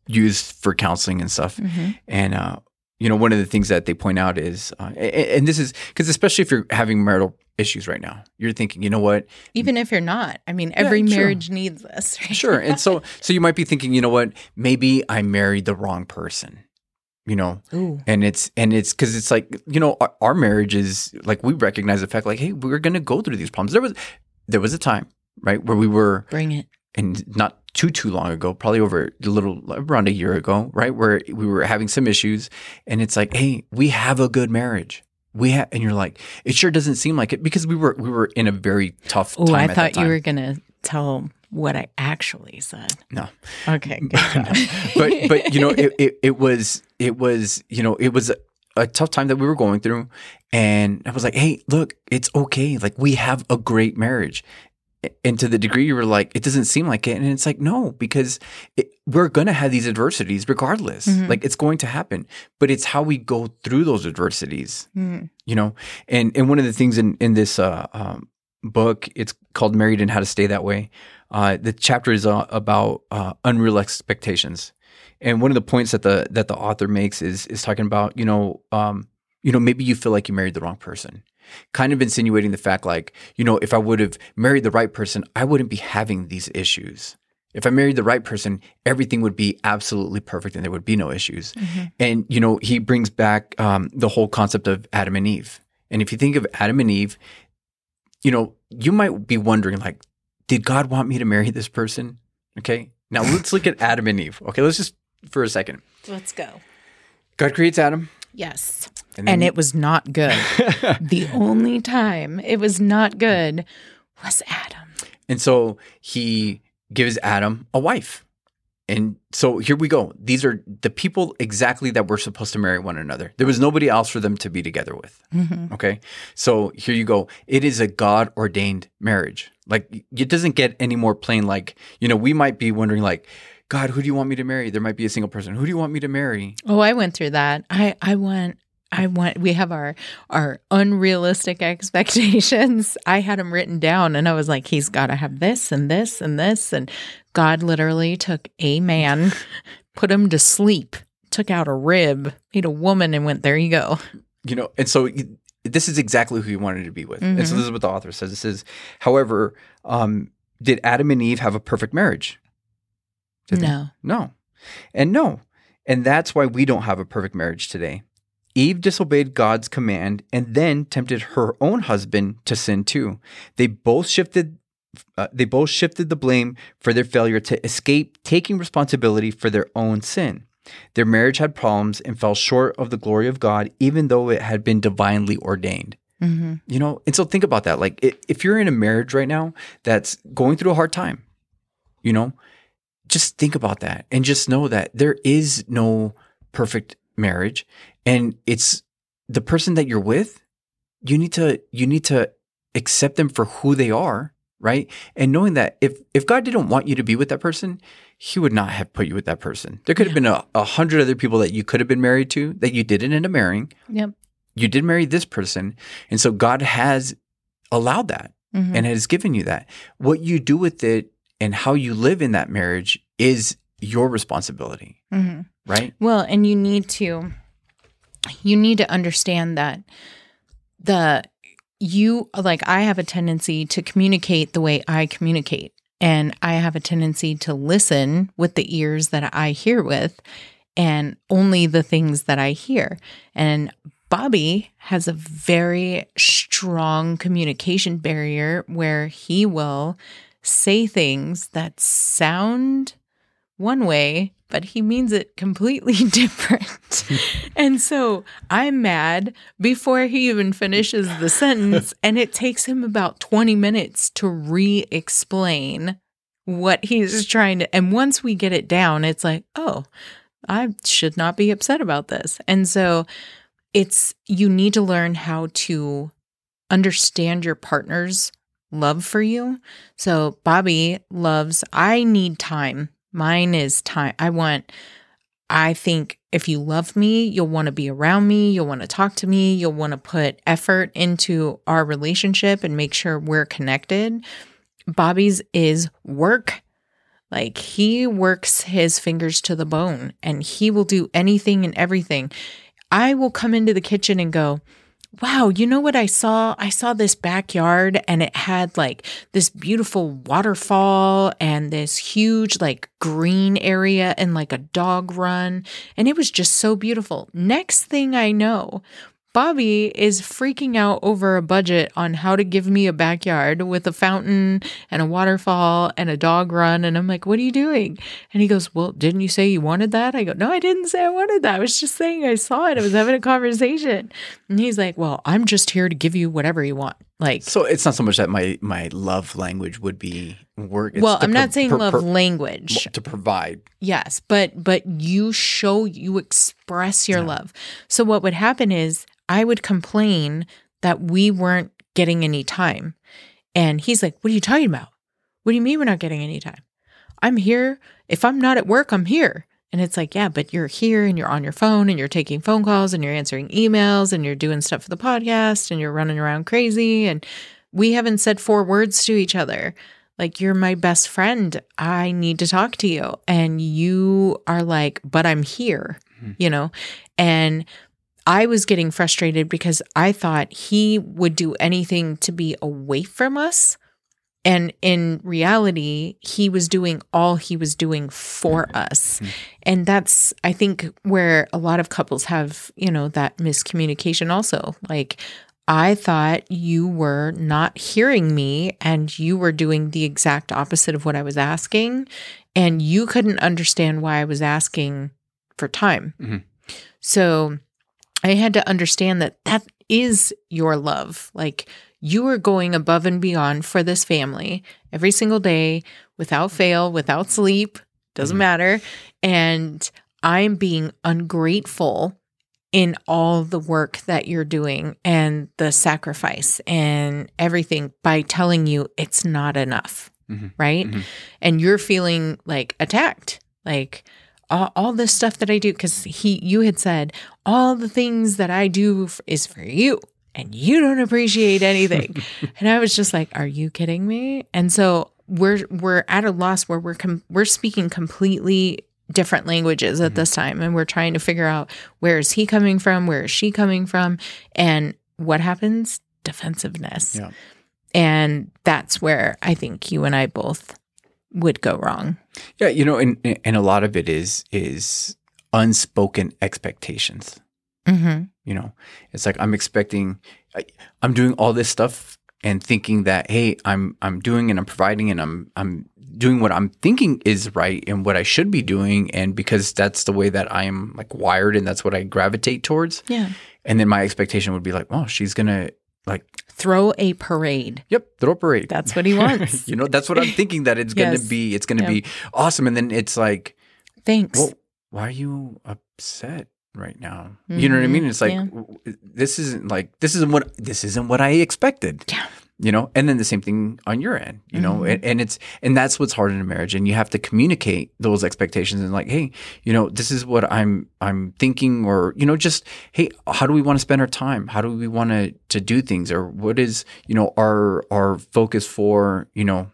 used for counseling and stuff, mm-hmm. and uh, you know, one of the things that they point out is, uh, and this is because especially if you're having marital issues right now, you're thinking, you know what? Even if you're not, I mean, every yeah, marriage needs this. Right? Sure, and so so you might be thinking, you know what? Maybe I married the wrong person. You know, Ooh. and it's and it's because it's like you know our, our marriage is like we recognize the fact like hey we're gonna go through these problems. There was there was a time right where we were bring it and not too too long ago, probably over a little around a year ago, right, where we were having some issues, and it's like, hey, we have a good marriage. We have, and you're like, it sure doesn't seem like it because we were we were in a very tough. Oh, I thought you were gonna tell what I actually said. No. Okay. no. But but you know it, it, it was it was you know it was a, a tough time that we were going through, and I was like, hey, look, it's okay. Like we have a great marriage, and to the degree you were like, it doesn't seem like it. And it's like, no, because it, we're going to have these adversities regardless. Mm-hmm. Like it's going to happen, but it's how we go through those adversities, mm-hmm. you know? And, and one of the things in, in this, uh, um, book, it's called Married and How to Stay That Way. Uh, the chapter is uh, about, uh, unreal expectations. And one of the points that the, that the author makes is, is talking about, you know, um, you know, maybe you feel like you married the wrong person kind of insinuating the fact like, you know, if I would have married the right person, I wouldn't be having these issues. If I married the right person, everything would be absolutely perfect and there would be no issues. Mm-hmm. And, you know, he brings back um, the whole concept of Adam and Eve. And if you think of Adam and Eve, you know, you might be wondering, like, did God want me to marry this person? Okay. Now let's look at Adam and Eve. Okay. Let's just for a second. Let's go. God creates Adam. Yes. And, and it was not good. the only time it was not good was Adam. And so he gives Adam a wife. And so here we go. These are the people exactly that were supposed to marry one another. There was nobody else for them to be together with. Mm-hmm. Okay. So here you go. It is a God ordained marriage. Like it doesn't get any more plain. Like, you know, we might be wondering, like, God, who do you want me to marry? There might be a single person. Who do you want me to marry? Oh, I went through that. I I want I want we have our our unrealistic expectations. I had them written down and I was like he's got to have this and this and this and God literally took a man, put him to sleep, took out a rib, made a woman and went there you go. You know, and so this is exactly who he wanted to be with. Mm-hmm. And so this is what the author says. It says, however, um, did Adam and Eve have a perfect marriage? Did no. They? No. And no. And that's why we don't have a perfect marriage today. Eve disobeyed God's command and then tempted her own husband to sin too. They both shifted uh, they both shifted the blame for their failure to escape taking responsibility for their own sin. Their marriage had problems and fell short of the glory of God, even though it had been divinely ordained. Mm-hmm. You know, and so think about that. Like, if you're in a marriage right now that's going through a hard time, you know, just think about that and just know that there is no perfect marriage. And it's the person that you're with you need to you need to accept them for who they are right? And knowing that if if god didn't want you to be with that person he would not have put you with that person. There could have been a, a hundred other people that you could have been married to that you didn't end up marrying. Yep. You did marry this person. And so god has allowed that mm-hmm. and has given you that. What you do with it and how you live in that marriage is your responsibility. Mm-hmm. Right. Well, and you need to, you need to understand that the you like I have a tendency to communicate the way I communicate and I have a tendency to listen with the ears that I hear with and only the things that I hear. And Bobby has a very strong communication barrier where he will say things that sound one way, but he means it completely different. and so I'm mad before he even finishes the sentence, and it takes him about 20 minutes to re explain what he's trying to. And once we get it down, it's like, oh, I should not be upset about this. And so it's, you need to learn how to understand your partner's love for you. So Bobby loves, I need time. Mine is time. I want, I think if you love me, you'll want to be around me, you'll want to talk to me, you'll want to put effort into our relationship and make sure we're connected. Bobby's is work. Like he works his fingers to the bone and he will do anything and everything. I will come into the kitchen and go, wow, you know what I saw? I saw this backyard and it had like this beautiful waterfall and this huge like green area and like a dog run. And it was just so beautiful. Next thing I know, Bobby is freaking out over a budget on how to give me a backyard with a fountain and a waterfall and a dog run. And I'm like, what are you doing? And he goes, well, didn't you say you wanted that? I go, no, I didn't say I wanted that. I was just saying I saw it. I was having a conversation. And he's like, well, I'm just here to give you whatever you want. Like, so it's not so much that my, my love language would be work. well, I'm not saying love language to provide. Yes, but but you show you express your yeah. love. So what would happen is I would complain that we weren't getting any time. And he's like, What are you talking about? What do you mean we're not getting any time? I'm here. If I'm not at work, I'm here. And it's like, yeah, but you're here and you're on your phone and you're taking phone calls and you're answering emails and you're doing stuff for the podcast and you're running around crazy. And we haven't said four words to each other. Like, you're my best friend. I need to talk to you. And you are like, but I'm here, mm-hmm. you know? And I was getting frustrated because I thought he would do anything to be away from us. And in reality, he was doing all he was doing for us. Mm-hmm. And that's, I think, where a lot of couples have, you know, that miscommunication also. Like, I thought you were not hearing me and you were doing the exact opposite of what I was asking. And you couldn't understand why I was asking for time. Mm-hmm. So, I had to understand that that is your love. Like you are going above and beyond for this family every single day without fail, without sleep, doesn't mm-hmm. matter. And I'm being ungrateful in all the work that you're doing and the sacrifice and everything by telling you it's not enough. Mm-hmm. Right. Mm-hmm. And you're feeling like attacked. Like, all, all this stuff that I do because he you had said all the things that I do f- is for you and you don't appreciate anything. and I was just like, are you kidding me? And so we're we're at a loss where we're com- we're speaking completely different languages at mm-hmm. this time and we're trying to figure out where is he coming from, where is she coming from and what happens? Defensiveness. Yeah. And that's where I think you and I both would go wrong. Yeah, you know, and and a lot of it is is unspoken expectations. Mm-hmm. You know, it's like I'm expecting, I, I'm doing all this stuff and thinking that hey, I'm I'm doing and I'm providing and I'm I'm doing what I'm thinking is right and what I should be doing, and because that's the way that I am like wired and that's what I gravitate towards. Yeah. And then my expectation would be like, oh, she's gonna like throw a parade. Yep, throw a parade. That's what he wants. you know, that's what I'm thinking that it's yes. going to be. It's going to yep. be awesome, and then it's like, thanks. Well, why are you upset right now? Mm-hmm. You know what I mean? It's like yeah. this isn't like this isn't what this isn't what I expected. Yeah you know and then the same thing on your end you mm-hmm. know and, and, it's and that's what's hard in a marriage and you have to communicate those expectations and like hey you know this is what i'm i'm thinking or you know just hey how do we want to spend our time how do we want to to do things or what is you know our our focus for you know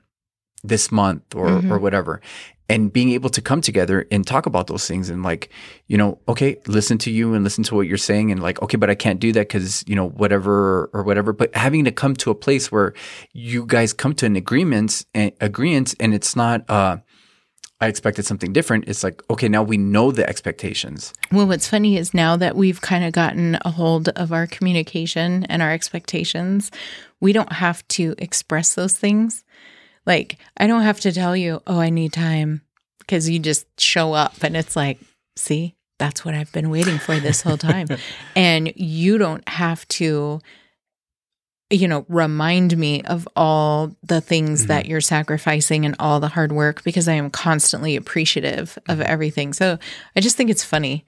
this month or mm-hmm. or whatever and being able to come together and talk about those things and like you know okay listen to you and listen to what you're saying and like okay but i can't do that because you know whatever or whatever but having to come to a place where you guys come to an agreement and agreement and it's not uh I expected something different. It's like, okay, now we know the expectations. Well, what's funny is now that we've kind of gotten a hold of our communication and our expectations, we don't have to express those things. Like, I don't have to tell you, oh, I need time because you just show up and it's like, see, that's what I've been waiting for this whole time. and you don't have to you know, remind me of all the things mm-hmm. that you're sacrificing and all the hard work because I am constantly appreciative of mm-hmm. everything. So I just think it's funny.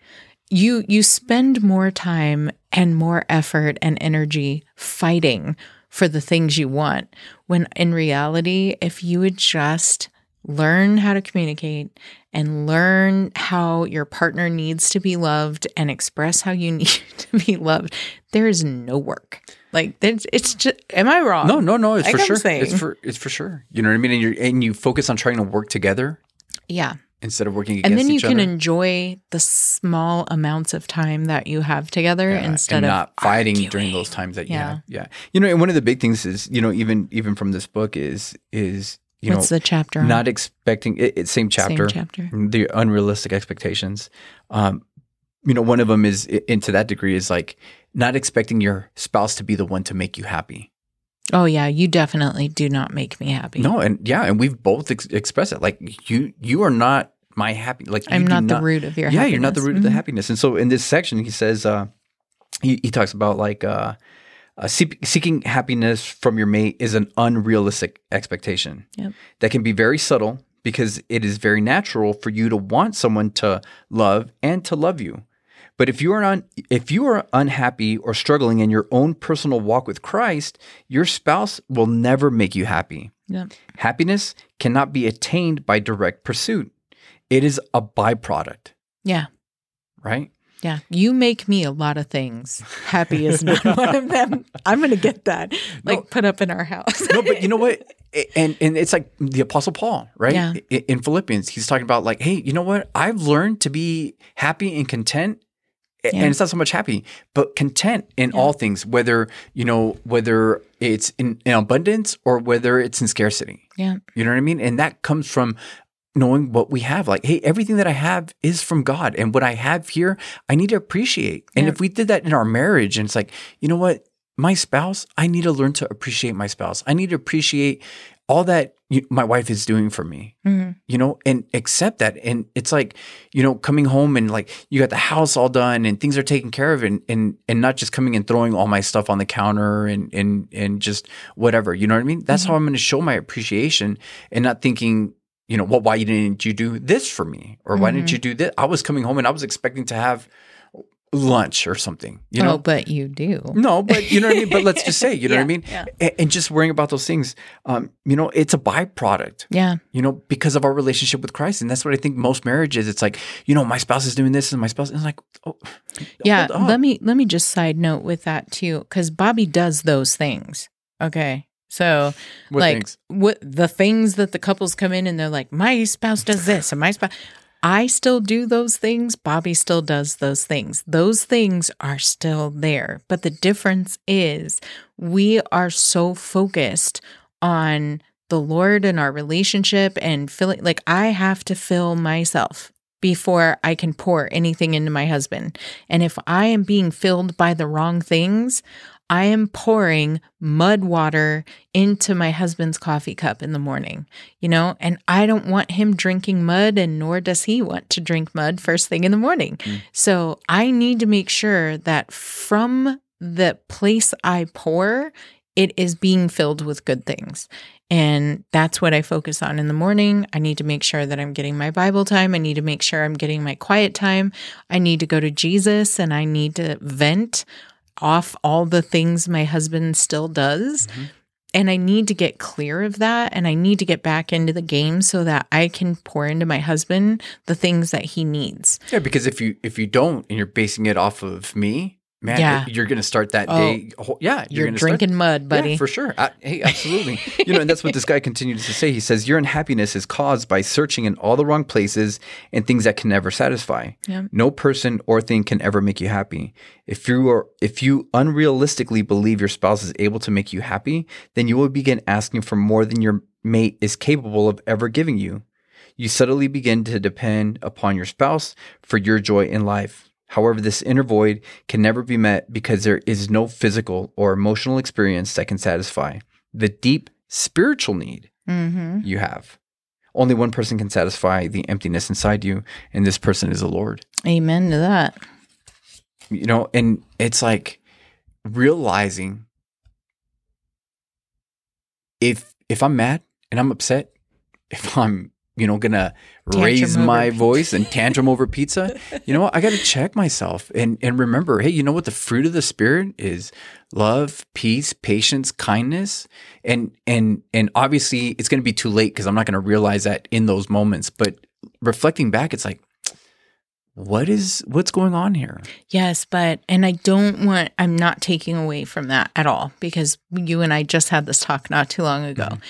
You you spend more time and more effort and energy fighting for the things you want when in reality if you would just learn how to communicate and learn how your partner needs to be loved and express how you need to be loved there is no work like it's, it's just. Am I wrong? No, no, no. It's like for I'm sure. Saying. It's for it's for sure. You know what I mean? And you and you focus on trying to work together. Yeah. Instead of working against and then you can other. enjoy the small amounts of time that you have together yeah, instead of not fighting arguing. during those times that you yeah. have. Yeah. You know, and one of the big things is you know even even from this book is is you What's know, the chapter? Not expecting it, it, same chapter. Same chapter. The unrealistic expectations. Um, you know, one of them is into that degree is like not expecting your spouse to be the one to make you happy. Oh yeah, you definitely do not make me happy. No, and yeah, and we've both ex- expressed it. Like you, you are not my happy. Like I'm not, not, the root of your. Yeah, happiness. you're not the root mm-hmm. of the happiness. And so in this section, he says, uh, he, he talks about like uh, uh, seeking happiness from your mate is an unrealistic expectation yep. that can be very subtle because it is very natural for you to want someone to love and to love you. But if you are un, if you are unhappy or struggling in your own personal walk with Christ, your spouse will never make you happy. Yep. Happiness cannot be attained by direct pursuit. It is a byproduct. Yeah. Right? Yeah, you make me a lot of things. Happy is not one of them. I'm going to get that, like no, put up in our house. no, but you know what? And and it's like the Apostle Paul, right? Yeah. In Philippians, he's talking about like, hey, you know what? I've learned to be happy and content yeah. and it's not so much happy but content in yeah. all things whether you know whether it's in, in, abundance or whether it's in scarcity. Yeah. You know what i mean? And that comes from knowing what we have. Like hey everything that i have is from god and what i have here i need to appreciate. And yeah. if we did that in our marriage and it's like you know what? My spouse i need to learn to appreciate my spouse. I need to appreciate all that you, my wife is doing for me, mm-hmm. you know, and accept that. And it's like, you know, coming home and like you got the house all done and things are taken care of and, and, and not just coming and throwing all my stuff on the counter and, and, and just whatever, you know what I mean? That's mm-hmm. how I'm going to show my appreciation and not thinking, you know, well, why didn't you do this for me? Or why mm-hmm. didn't you do this? I was coming home and I was expecting to have lunch or something. You know, oh, but you do. No, but you know what I mean. But let's just say, you know yeah, what I mean. Yeah. And, and, just worrying about those things, um, you know, it's a byproduct. Yeah. You know, because of our relationship with Christ, and that's what I think most marriages. It's like, you know, my spouse is doing this, and my spouse is like, oh, yeah. Let me let me just side note with that too, because Bobby does those things. Okay. So, what like, things? what the things that the couples come in and they're like, my spouse does this, and my spouse. I still do those things. Bobby still does those things. Those things are still there. But the difference is we are so focused on the Lord and our relationship and feeling like I have to fill myself before I can pour anything into my husband. And if I am being filled by the wrong things, I am pouring mud water into my husband's coffee cup in the morning, you know, and I don't want him drinking mud, and nor does he want to drink mud first thing in the morning. Mm. So I need to make sure that from the place I pour, it is being filled with good things. And that's what I focus on in the morning. I need to make sure that I'm getting my Bible time. I need to make sure I'm getting my quiet time. I need to go to Jesus and I need to vent off all the things my husband still does. Mm-hmm. And I need to get clear of that. And I need to get back into the game so that I can pour into my husband the things that he needs. Yeah, because if you if you don't and you're basing it off of me, man, Yeah. you're going to start that Oh, day. Yeah, You're, gonna start- drinking mud, buddy. Yeah, for sure. I, hey, absolutely. you know, and that's what this guy continues to say. He says, Your unhappiness is caused by searching in all the wrong places and things that can never satisfy. Yeah. No person or thing can ever make you happy. If you are if you unrealistically believe your spouse is able to make you happy, then you will begin asking for more than your mate is capable of ever giving you. You subtly begin to depend upon your spouse for your joy in life. However, this inner void can never be met because there is no physical or emotional experience that can satisfy the deep spiritual need mm-hmm. you have. Only one person can satisfy the emptiness inside you, and this person is the Lord. Amen to that. You know, and it's like realizing if if I'm mad and I'm upset, if I'm you know gonna Tantrum raise my pizza. voice and tantrum over pizza, you know what? I got to check myself and and remember, hey, you know what? The fruit of the spirit is love, peace, patience, kindness, and and and obviously it's gonna be too late because I'm not gonna realize that in those moments. But reflecting back, it's like. What is what's going on here? Yes, but and I don't want I'm not taking away from that at all because you and I just had this talk not too long ago. Mm-hmm.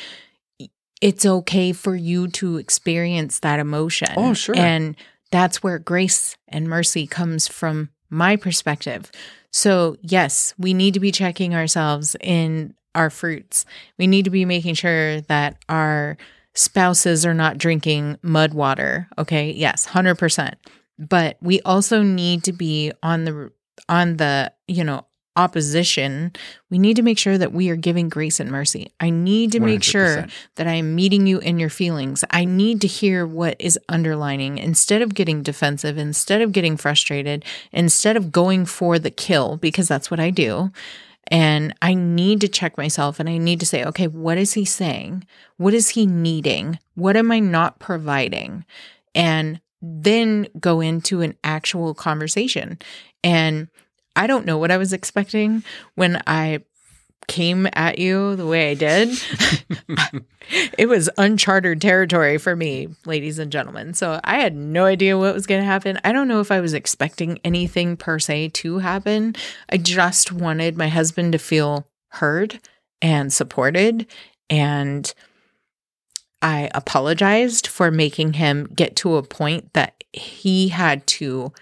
It's okay for you to experience that emotion. Oh, sure. And that's where grace and mercy comes from my perspective. So, yes, we need to be checking ourselves in our fruits. We need to be making sure that our spouses are not drinking mud water, okay? Yes, 100% but we also need to be on the on the you know opposition we need to make sure that we are giving grace and mercy i need to make sure 100%. that i am meeting you in your feelings i need to hear what is underlining instead of getting defensive instead of getting frustrated instead of going for the kill because that's what i do and I need to check myself and I need to say, okay, what is he saying? What is he needing? What am I not providing? And then go into an actual conversation. And I don't know what I was expecting when I came at you the way I did. it was uncharted territory for me, ladies and gentlemen. So I had no idea what was going to happen. I don't know if I was expecting anything per se to happen. I just wanted my husband to feel heard and supported. And I apologized for making him get to a point that he had to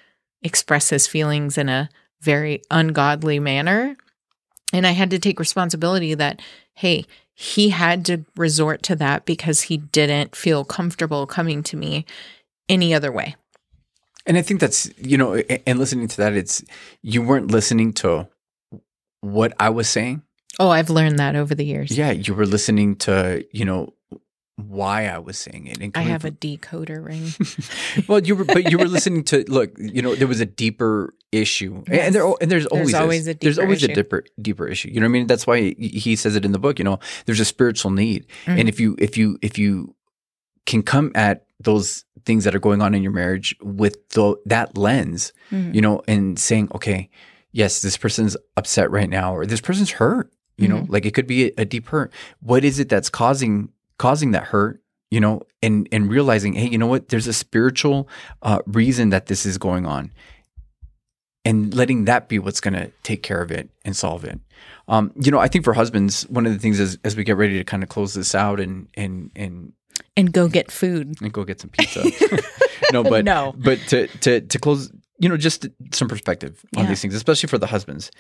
express his feelings in a very ungodly manner. And I had to take responsibility that, hey, he had to resort to that because he didn't feel comfortable coming to me any other way. And I think that's, you know, and listening to that, it's, you weren't listening to what I was saying. Oh, I've learned that over the years. Yeah. You were listening to, you know, why I was saying it. And I have a decoder ring. well, you were, but you were listening to, look, you know, there was a deeper issue. And- Yes. And there, and there's always, always is. a there's deeper always issue. a deeper, deeper issue. You know what I mean? That's why he says it in the book, you know, there's a spiritual need. Mhm. And if you, if you, if you can come at those things that are going on in your marriage with the, that lens, Mhm. you know, and saying, okay, yes, this person's upset right now, or this person's hurt, you know, like it could be a, a deep hurt. What is it that's causing causing that hurt? You know, and and realizing, hey, you know what? There's a spiritual uh, reason that this is going on, and letting that be what's going to take care of it and solve it. Um, you know, I think for husbands, one of the things is as we get ready to kind of close this out and and and and go get food. and go get some pizza. no, but No. but to to to close, you know, just some perspective on Yeah. these things, especially for the husbands.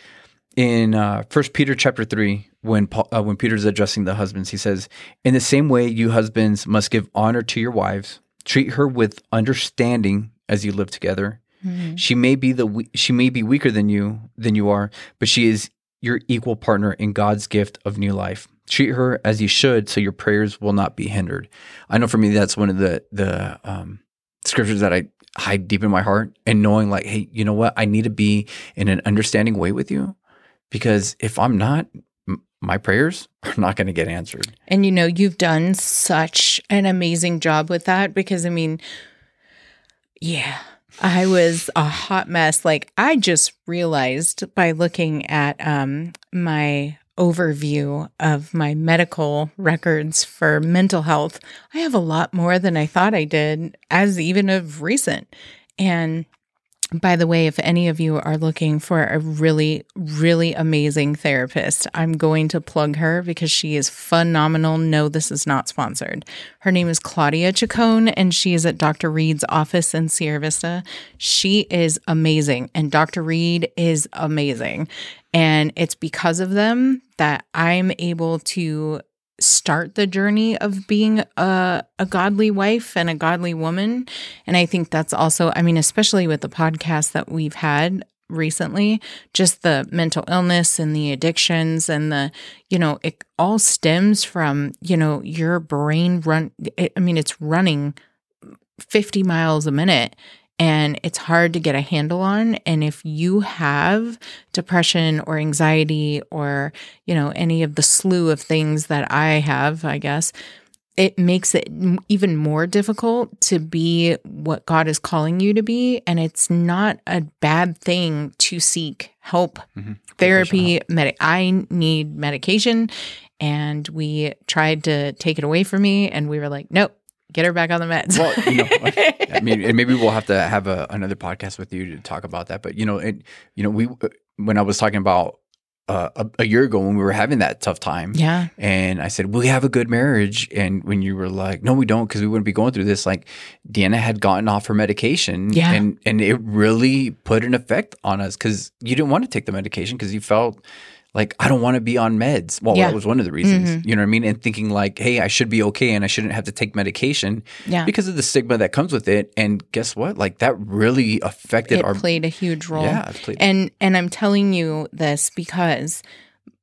In uh, First Peter chapter three, when Paul, uh, when Peter's addressing the husbands, he says, "In the same way, you husbands must give honor to your wives. Treat her with understanding as you live together. She may be the she may be weaker than you than you are, but she is your equal partner in God's gift of new life. Treat her as you should, so your prayers will not be hindered. I know for me that's one of the the um, scriptures that I hide deep in my heart, and knowing like, hey, you know what, I need to be in an understanding way with you, because if I'm not, my prayers are not going to get answered. And you know, you've done such an amazing job with that because I mean, yeah, I was a hot mess. Like I just realized by looking at um my overview of my medical records for mental health, I have a lot more than I thought I did as even of recent. And by the way, if any of you are looking for a really, really amazing therapist, I'm going to plug her because she is phenomenal. No, this is not sponsored. Her name is Claudia Chacon, and she is at Dr. Reed's office in Sierra Vista. She is amazing, and Dr. Reed is amazing. And it's because of them that I'm able to start the journey of being a, a godly wife and a godly woman. And I think that's also, I mean, especially with the podcast that we've had recently, just the mental illness and the addictions and the, you know, it all stems from, you know, your brain run. I mean, it's running 50 miles a minute and it's hard to get a handle on. And if you have depression or anxiety or you know any of the slew of things that i have i guess it makes it even more difficult to be what god is calling you to be. And it's not a bad thing to seek help mm-hmm. therapy med- i need medication. And we tried to take it away from me and we were like nope get her back on the meds. well, you know, I mean, and maybe we'll have to have a, another podcast with you to talk about that. But you know, it, you know, we when I was talking about uh, a, a, year ago when we were having that tough time, yeah, and I said we have a good marriage, and when you were like, no, we don't, because we wouldn't be going through this. Like, Deanna had gotten off her medication, yeah, and and it really put an effect on us because you didn't want to take the medication because you felt like I don't want to be on meds. Well, yeah. that was one of the reasons. Mm-hmm. You know what I mean? And thinking like, hey, I should be okay and I shouldn't have to take medication yeah. because of the stigma that comes with it. And guess what? Like that really affected it our played a huge role. Yeah, and and I'm telling you this because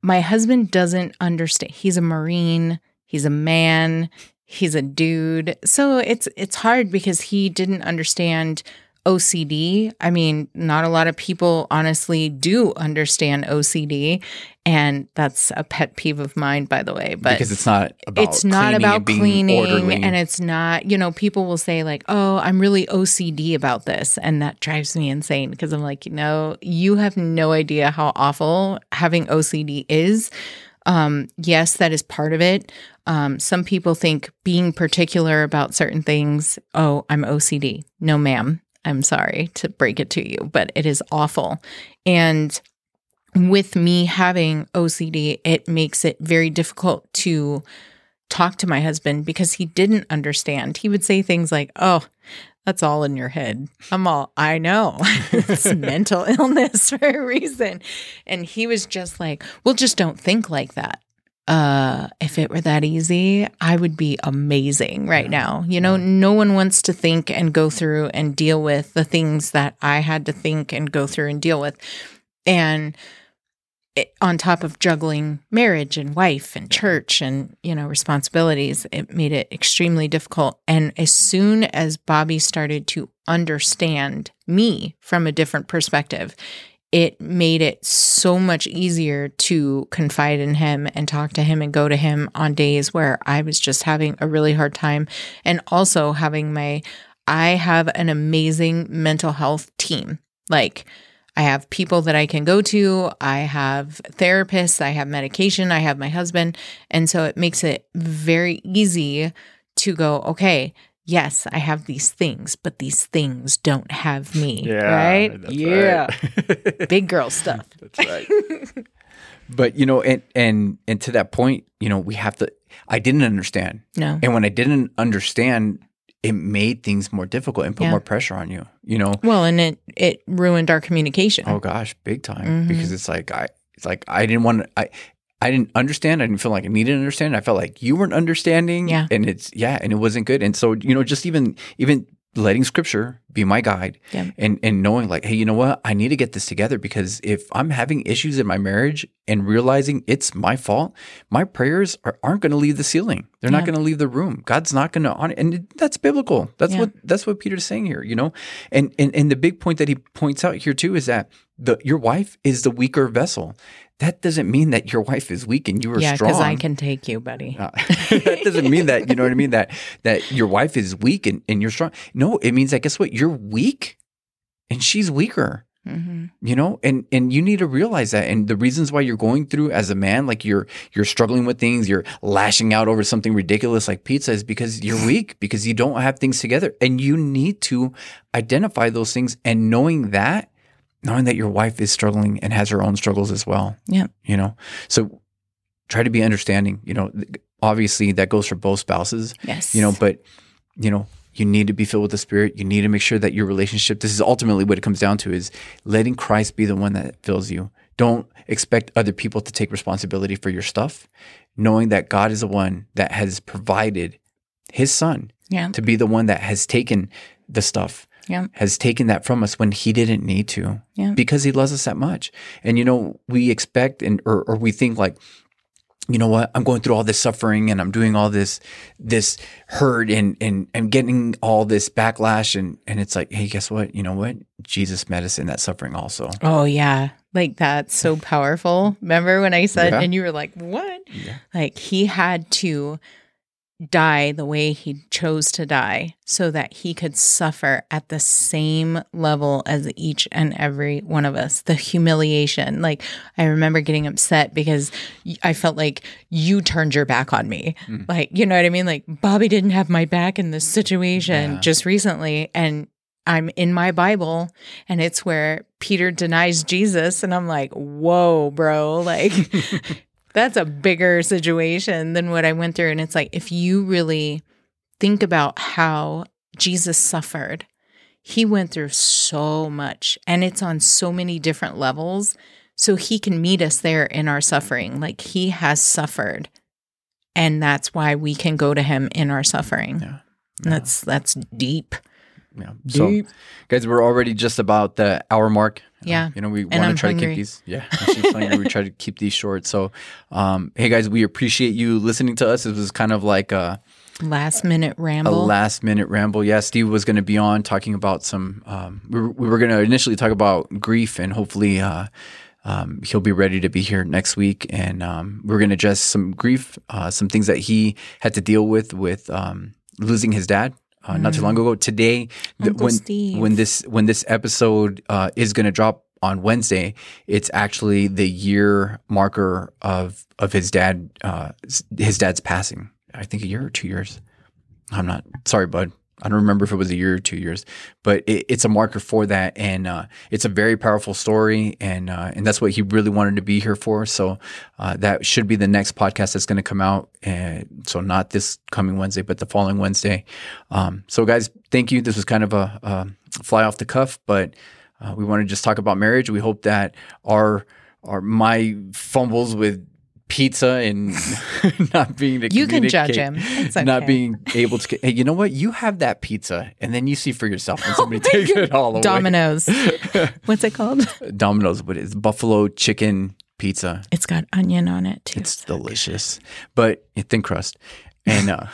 my husband doesn't understand. He's a marine. He's a man. He's a dude. So it's it's hard because he didn't understand OCD. I mean, not a lot of people honestly do understand OCD, and that's a pet peeve of mine, by the way. But because it's not about it's not about cleaning, orderly. and it's not. You know, people will say like, "Oh, I'm really OCD about this," and that drives me insane because I'm like, you know, you have no idea how awful having OCD is. Um, yes, that is part of it. Um, some people think being particular about certain things, oh, I'm OCD. No, ma'am. I'm sorry to break it to you, but it is awful. And with me having OCD, it makes it very difficult to talk to my husband because he didn't understand. He would say things like, Oh, that's all in your head. I'm all, I know it's mental illness for a reason. And he was just like, Well, just don't think like that uh if it were that easy i would be amazing right yeah. now you know yeah. no one wants to think and go through and deal with the things that i had to think and go through and deal with and it, on top of juggling marriage and wife and church and you know responsibilities it made it extremely difficult and as soon as bobby started to understand me from a different perspective it made it so much easier to confide in him and talk to him and go to him on days where I was just having a really hard time. And also having my I have an amazing mental health team. Like I have people that I can go to, I have therapists, I have medication, I have my husband, and so it makes it very easy to go, okay, yes, I have these things, but these things don't have me. Yeah, right? yeah. Right. Big girl stuff. That's right. but you know, and and and to that point, you know, we have to I didn't understand. No. And when I didn't understand, it made things more difficult and put yeah. more pressure on you, you know. Well, and it it ruined our communication. Oh gosh, big time. Mm-hmm. Because it's like I it's like I didn't want to I I didn't understand. I didn't feel like I needed to understand. I felt like you weren't understanding. Yeah. And it's yeah, and it wasn't good. And so, you know, just even even letting scripture be my guide yeah. and and knowing like, hey, you know what? I need to get this together because if I'm having issues in my marriage and realizing it's my fault, my prayers are, not going to leave the ceiling. They're yeah. not going to leave the room. God's not going to on it. And that's biblical. That's yeah. what that's what Peter's saying here, you know? And and and the big point that he points out here too is that the your wife is the weaker vessel that doesn't mean that your wife is weak and you are yeah, strong. Yeah, because I can take you, buddy. Uh, that doesn't mean that, you know what I mean? That that your wife is weak and, and you're strong. No, it means that guess what? You're weak and she's weaker. Mm-hmm. You know, and and you need to realize that, and the reasons why you're going through as a man, like you're you're struggling with things, you're lashing out over something ridiculous like pizza, is because you're weak, because you don't have things together, and you need to identify those things, and knowing that, knowing that your wife is struggling and has her own struggles as well. Yeah, you know, so try to be understanding. You know, obviously that goes for both spouses. Yes, you know, but you know you need to be filled with the spirit you need to make sure that your relationship this is ultimately what it comes down to is letting christ be the one that fills you don't expect other people to take responsibility for your stuff knowing that god is the one that has provided his son yeah. to be the one that has taken the stuff yeah. has taken that from us when he didn't need to yeah. because he loves us that much. And you know we expect and or, or we think like you know what? I'm going through all this suffering and i'm doing all this this hurt and and and getting all this backlash. And and it's like hey guess what? You know what? Jesus met us in that suffering also. Oh yeah. Like that's so powerful. Remember when i said yeah. and you were like what? Yeah. like he had to die the way he chose to die so that he could suffer at the same level as each and every one of us. The humiliation. Like, I remember getting upset because I felt like you turned your back on me. Mm. Like, you know what I mean? Like, Bobby didn't have my back in this situation yeah. just recently. And I'm in my Bible and it's where Peter denies Jesus. And I'm like, whoa, bro. Like, that's a bigger situation than what I went through. And it's like, if you really think about how Jesus suffered, he went through so much and it's on so many different levels. So he can meet us there in our suffering. Like he has suffered. And that's why we can go to him in our suffering. Yeah. yeah. That's that's deep. Yeah. So, guys, we're already just about the hour mark. Yeah. Uh, you know, we want to try hungry. to keep these. Yeah. we try to keep these short. So, um, hey guys, we appreciate you listening to us. It was kind of like a last minute ramble. A last minute ramble. Yeah. Steve was going to be on talking about some. Um, we were, we were going to initially talk about grief, and hopefully, uh, um, he'll be ready to be here next week, and um, we're going to address some grief, uh, some things that he had to deal with with um, losing his dad uh, mm. not too long ago. Today, the, when Steve. when this when this episode uh, is going to drop on Wednesday, it's actually the year marker of of his dad uh, his dad's passing. I think a year or two years. I'm not sorry, bud. I don't remember if it was a year or two years, but it, it's a marker for that, and uh, it's a very powerful story, and uh, and that's what he really wanted to be here for. So uh, that should be the next podcast that's going to come out, and so not this coming Wednesday, but the following Wednesday. Um, so guys, thank you. This was kind of a, a fly off the cuff, but uh, we want to just talk about marriage. We hope that our our my fumbles with pizza and not being to you can judge him. Okay. not being able to hey you know what? You have that pizza and then you see for yourself when oh somebody oh takes God. it all away. Domino's. What's it called? Domino's but it's buffalo chicken pizza. It's got onion on it too. It's delicious. But thin crust and uh,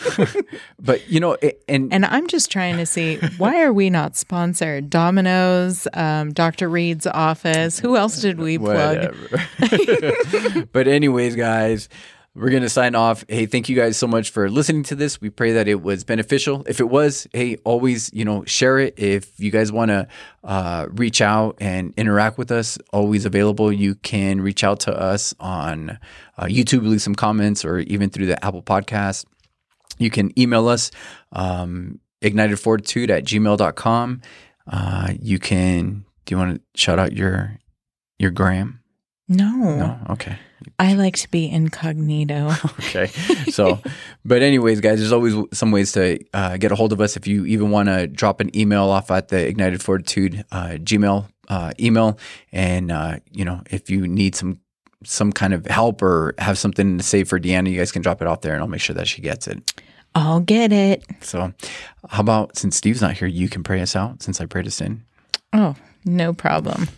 but you know, and and I'm just trying to see why are we not sponsored? Domino's, um, Dr. Reed's office. Who else did we plug? but anyways, guys, we're going to sign off. Hey, thank you guys so much for listening to this. We pray that it was beneficial. If it was, hey, always, you know, share it. If you guys want to uh, reach out and interact with us, always available. You can reach out to us on uh, YouTube, leave some comments, or even through the Apple Podcast. You can email us, um, ignitedfortitude at gmail.com. Uh, you can, do you want to shout out your, your gram? No. No? Okay. I like to be incognito. okay. So, but anyways, guys, there's always some ways to uh, get a hold of us. If you even want to drop an email off at the Ignited Fortitude uh, Gmail uh, email, and uh, you know, if you need some some kind of help or have something to say for Deanna, you guys can drop it off there, and I'll make sure that she gets it. I'll get it. So, how about since Steve's not here, you can pray us out since I prayed us in? Oh, no problem.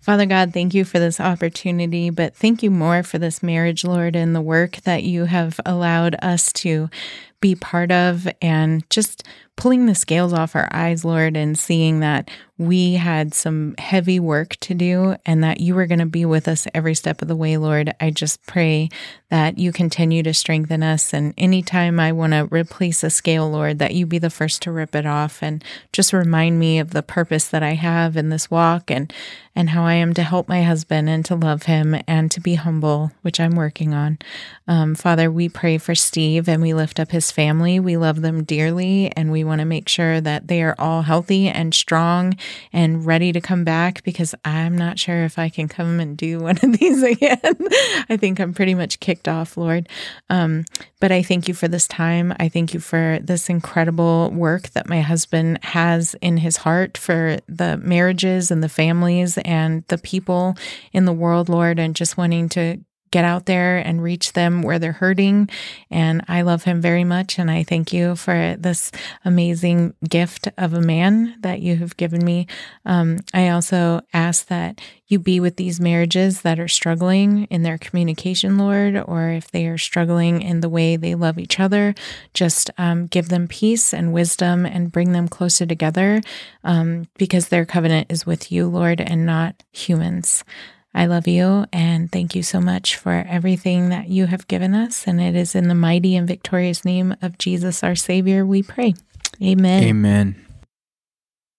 Father God, thank you for this opportunity, but thank you more for this marriage, Lord, and the work that you have allowed us to be part of and just pulling the scales off our eyes, Lord, and seeing that we had some heavy work to do and that you were going to be with us every step of the way, Lord. I just pray that you continue to strengthen us. And anytime I want to replace a scale, Lord, that you be the first to rip it off and just remind me of the purpose that I have in this walk and, and how I am to help my husband and to love him and to be humble, which I'm working on. Um, Father, we pray for Steve and we lift up his family. We love them dearly and we want to make sure that they are all healthy and strong and ready to come back because I'm not sure if I can come and do one of these again. I think I'm pretty much kicked off, Lord. Um, but I thank you for this time. I thank you for this incredible work that my husband has in his heart for the marriages and the families and the people in the world, Lord, and just wanting to get out there and reach them where they're hurting. And I love him very much. And I thank you for this amazing gift of a man that you have given me. Um, I also ask that you be with these marriages that are struggling in their communication, Lord, or if they are struggling in the way they love each other, just um, give them peace and wisdom and bring them closer together um, because their covenant is with you, Lord, and not humans. I love you and thank you so much for everything that you have given us. And it is in the mighty and victorious name of Jesus, our Savior, we pray. Amen. Amen.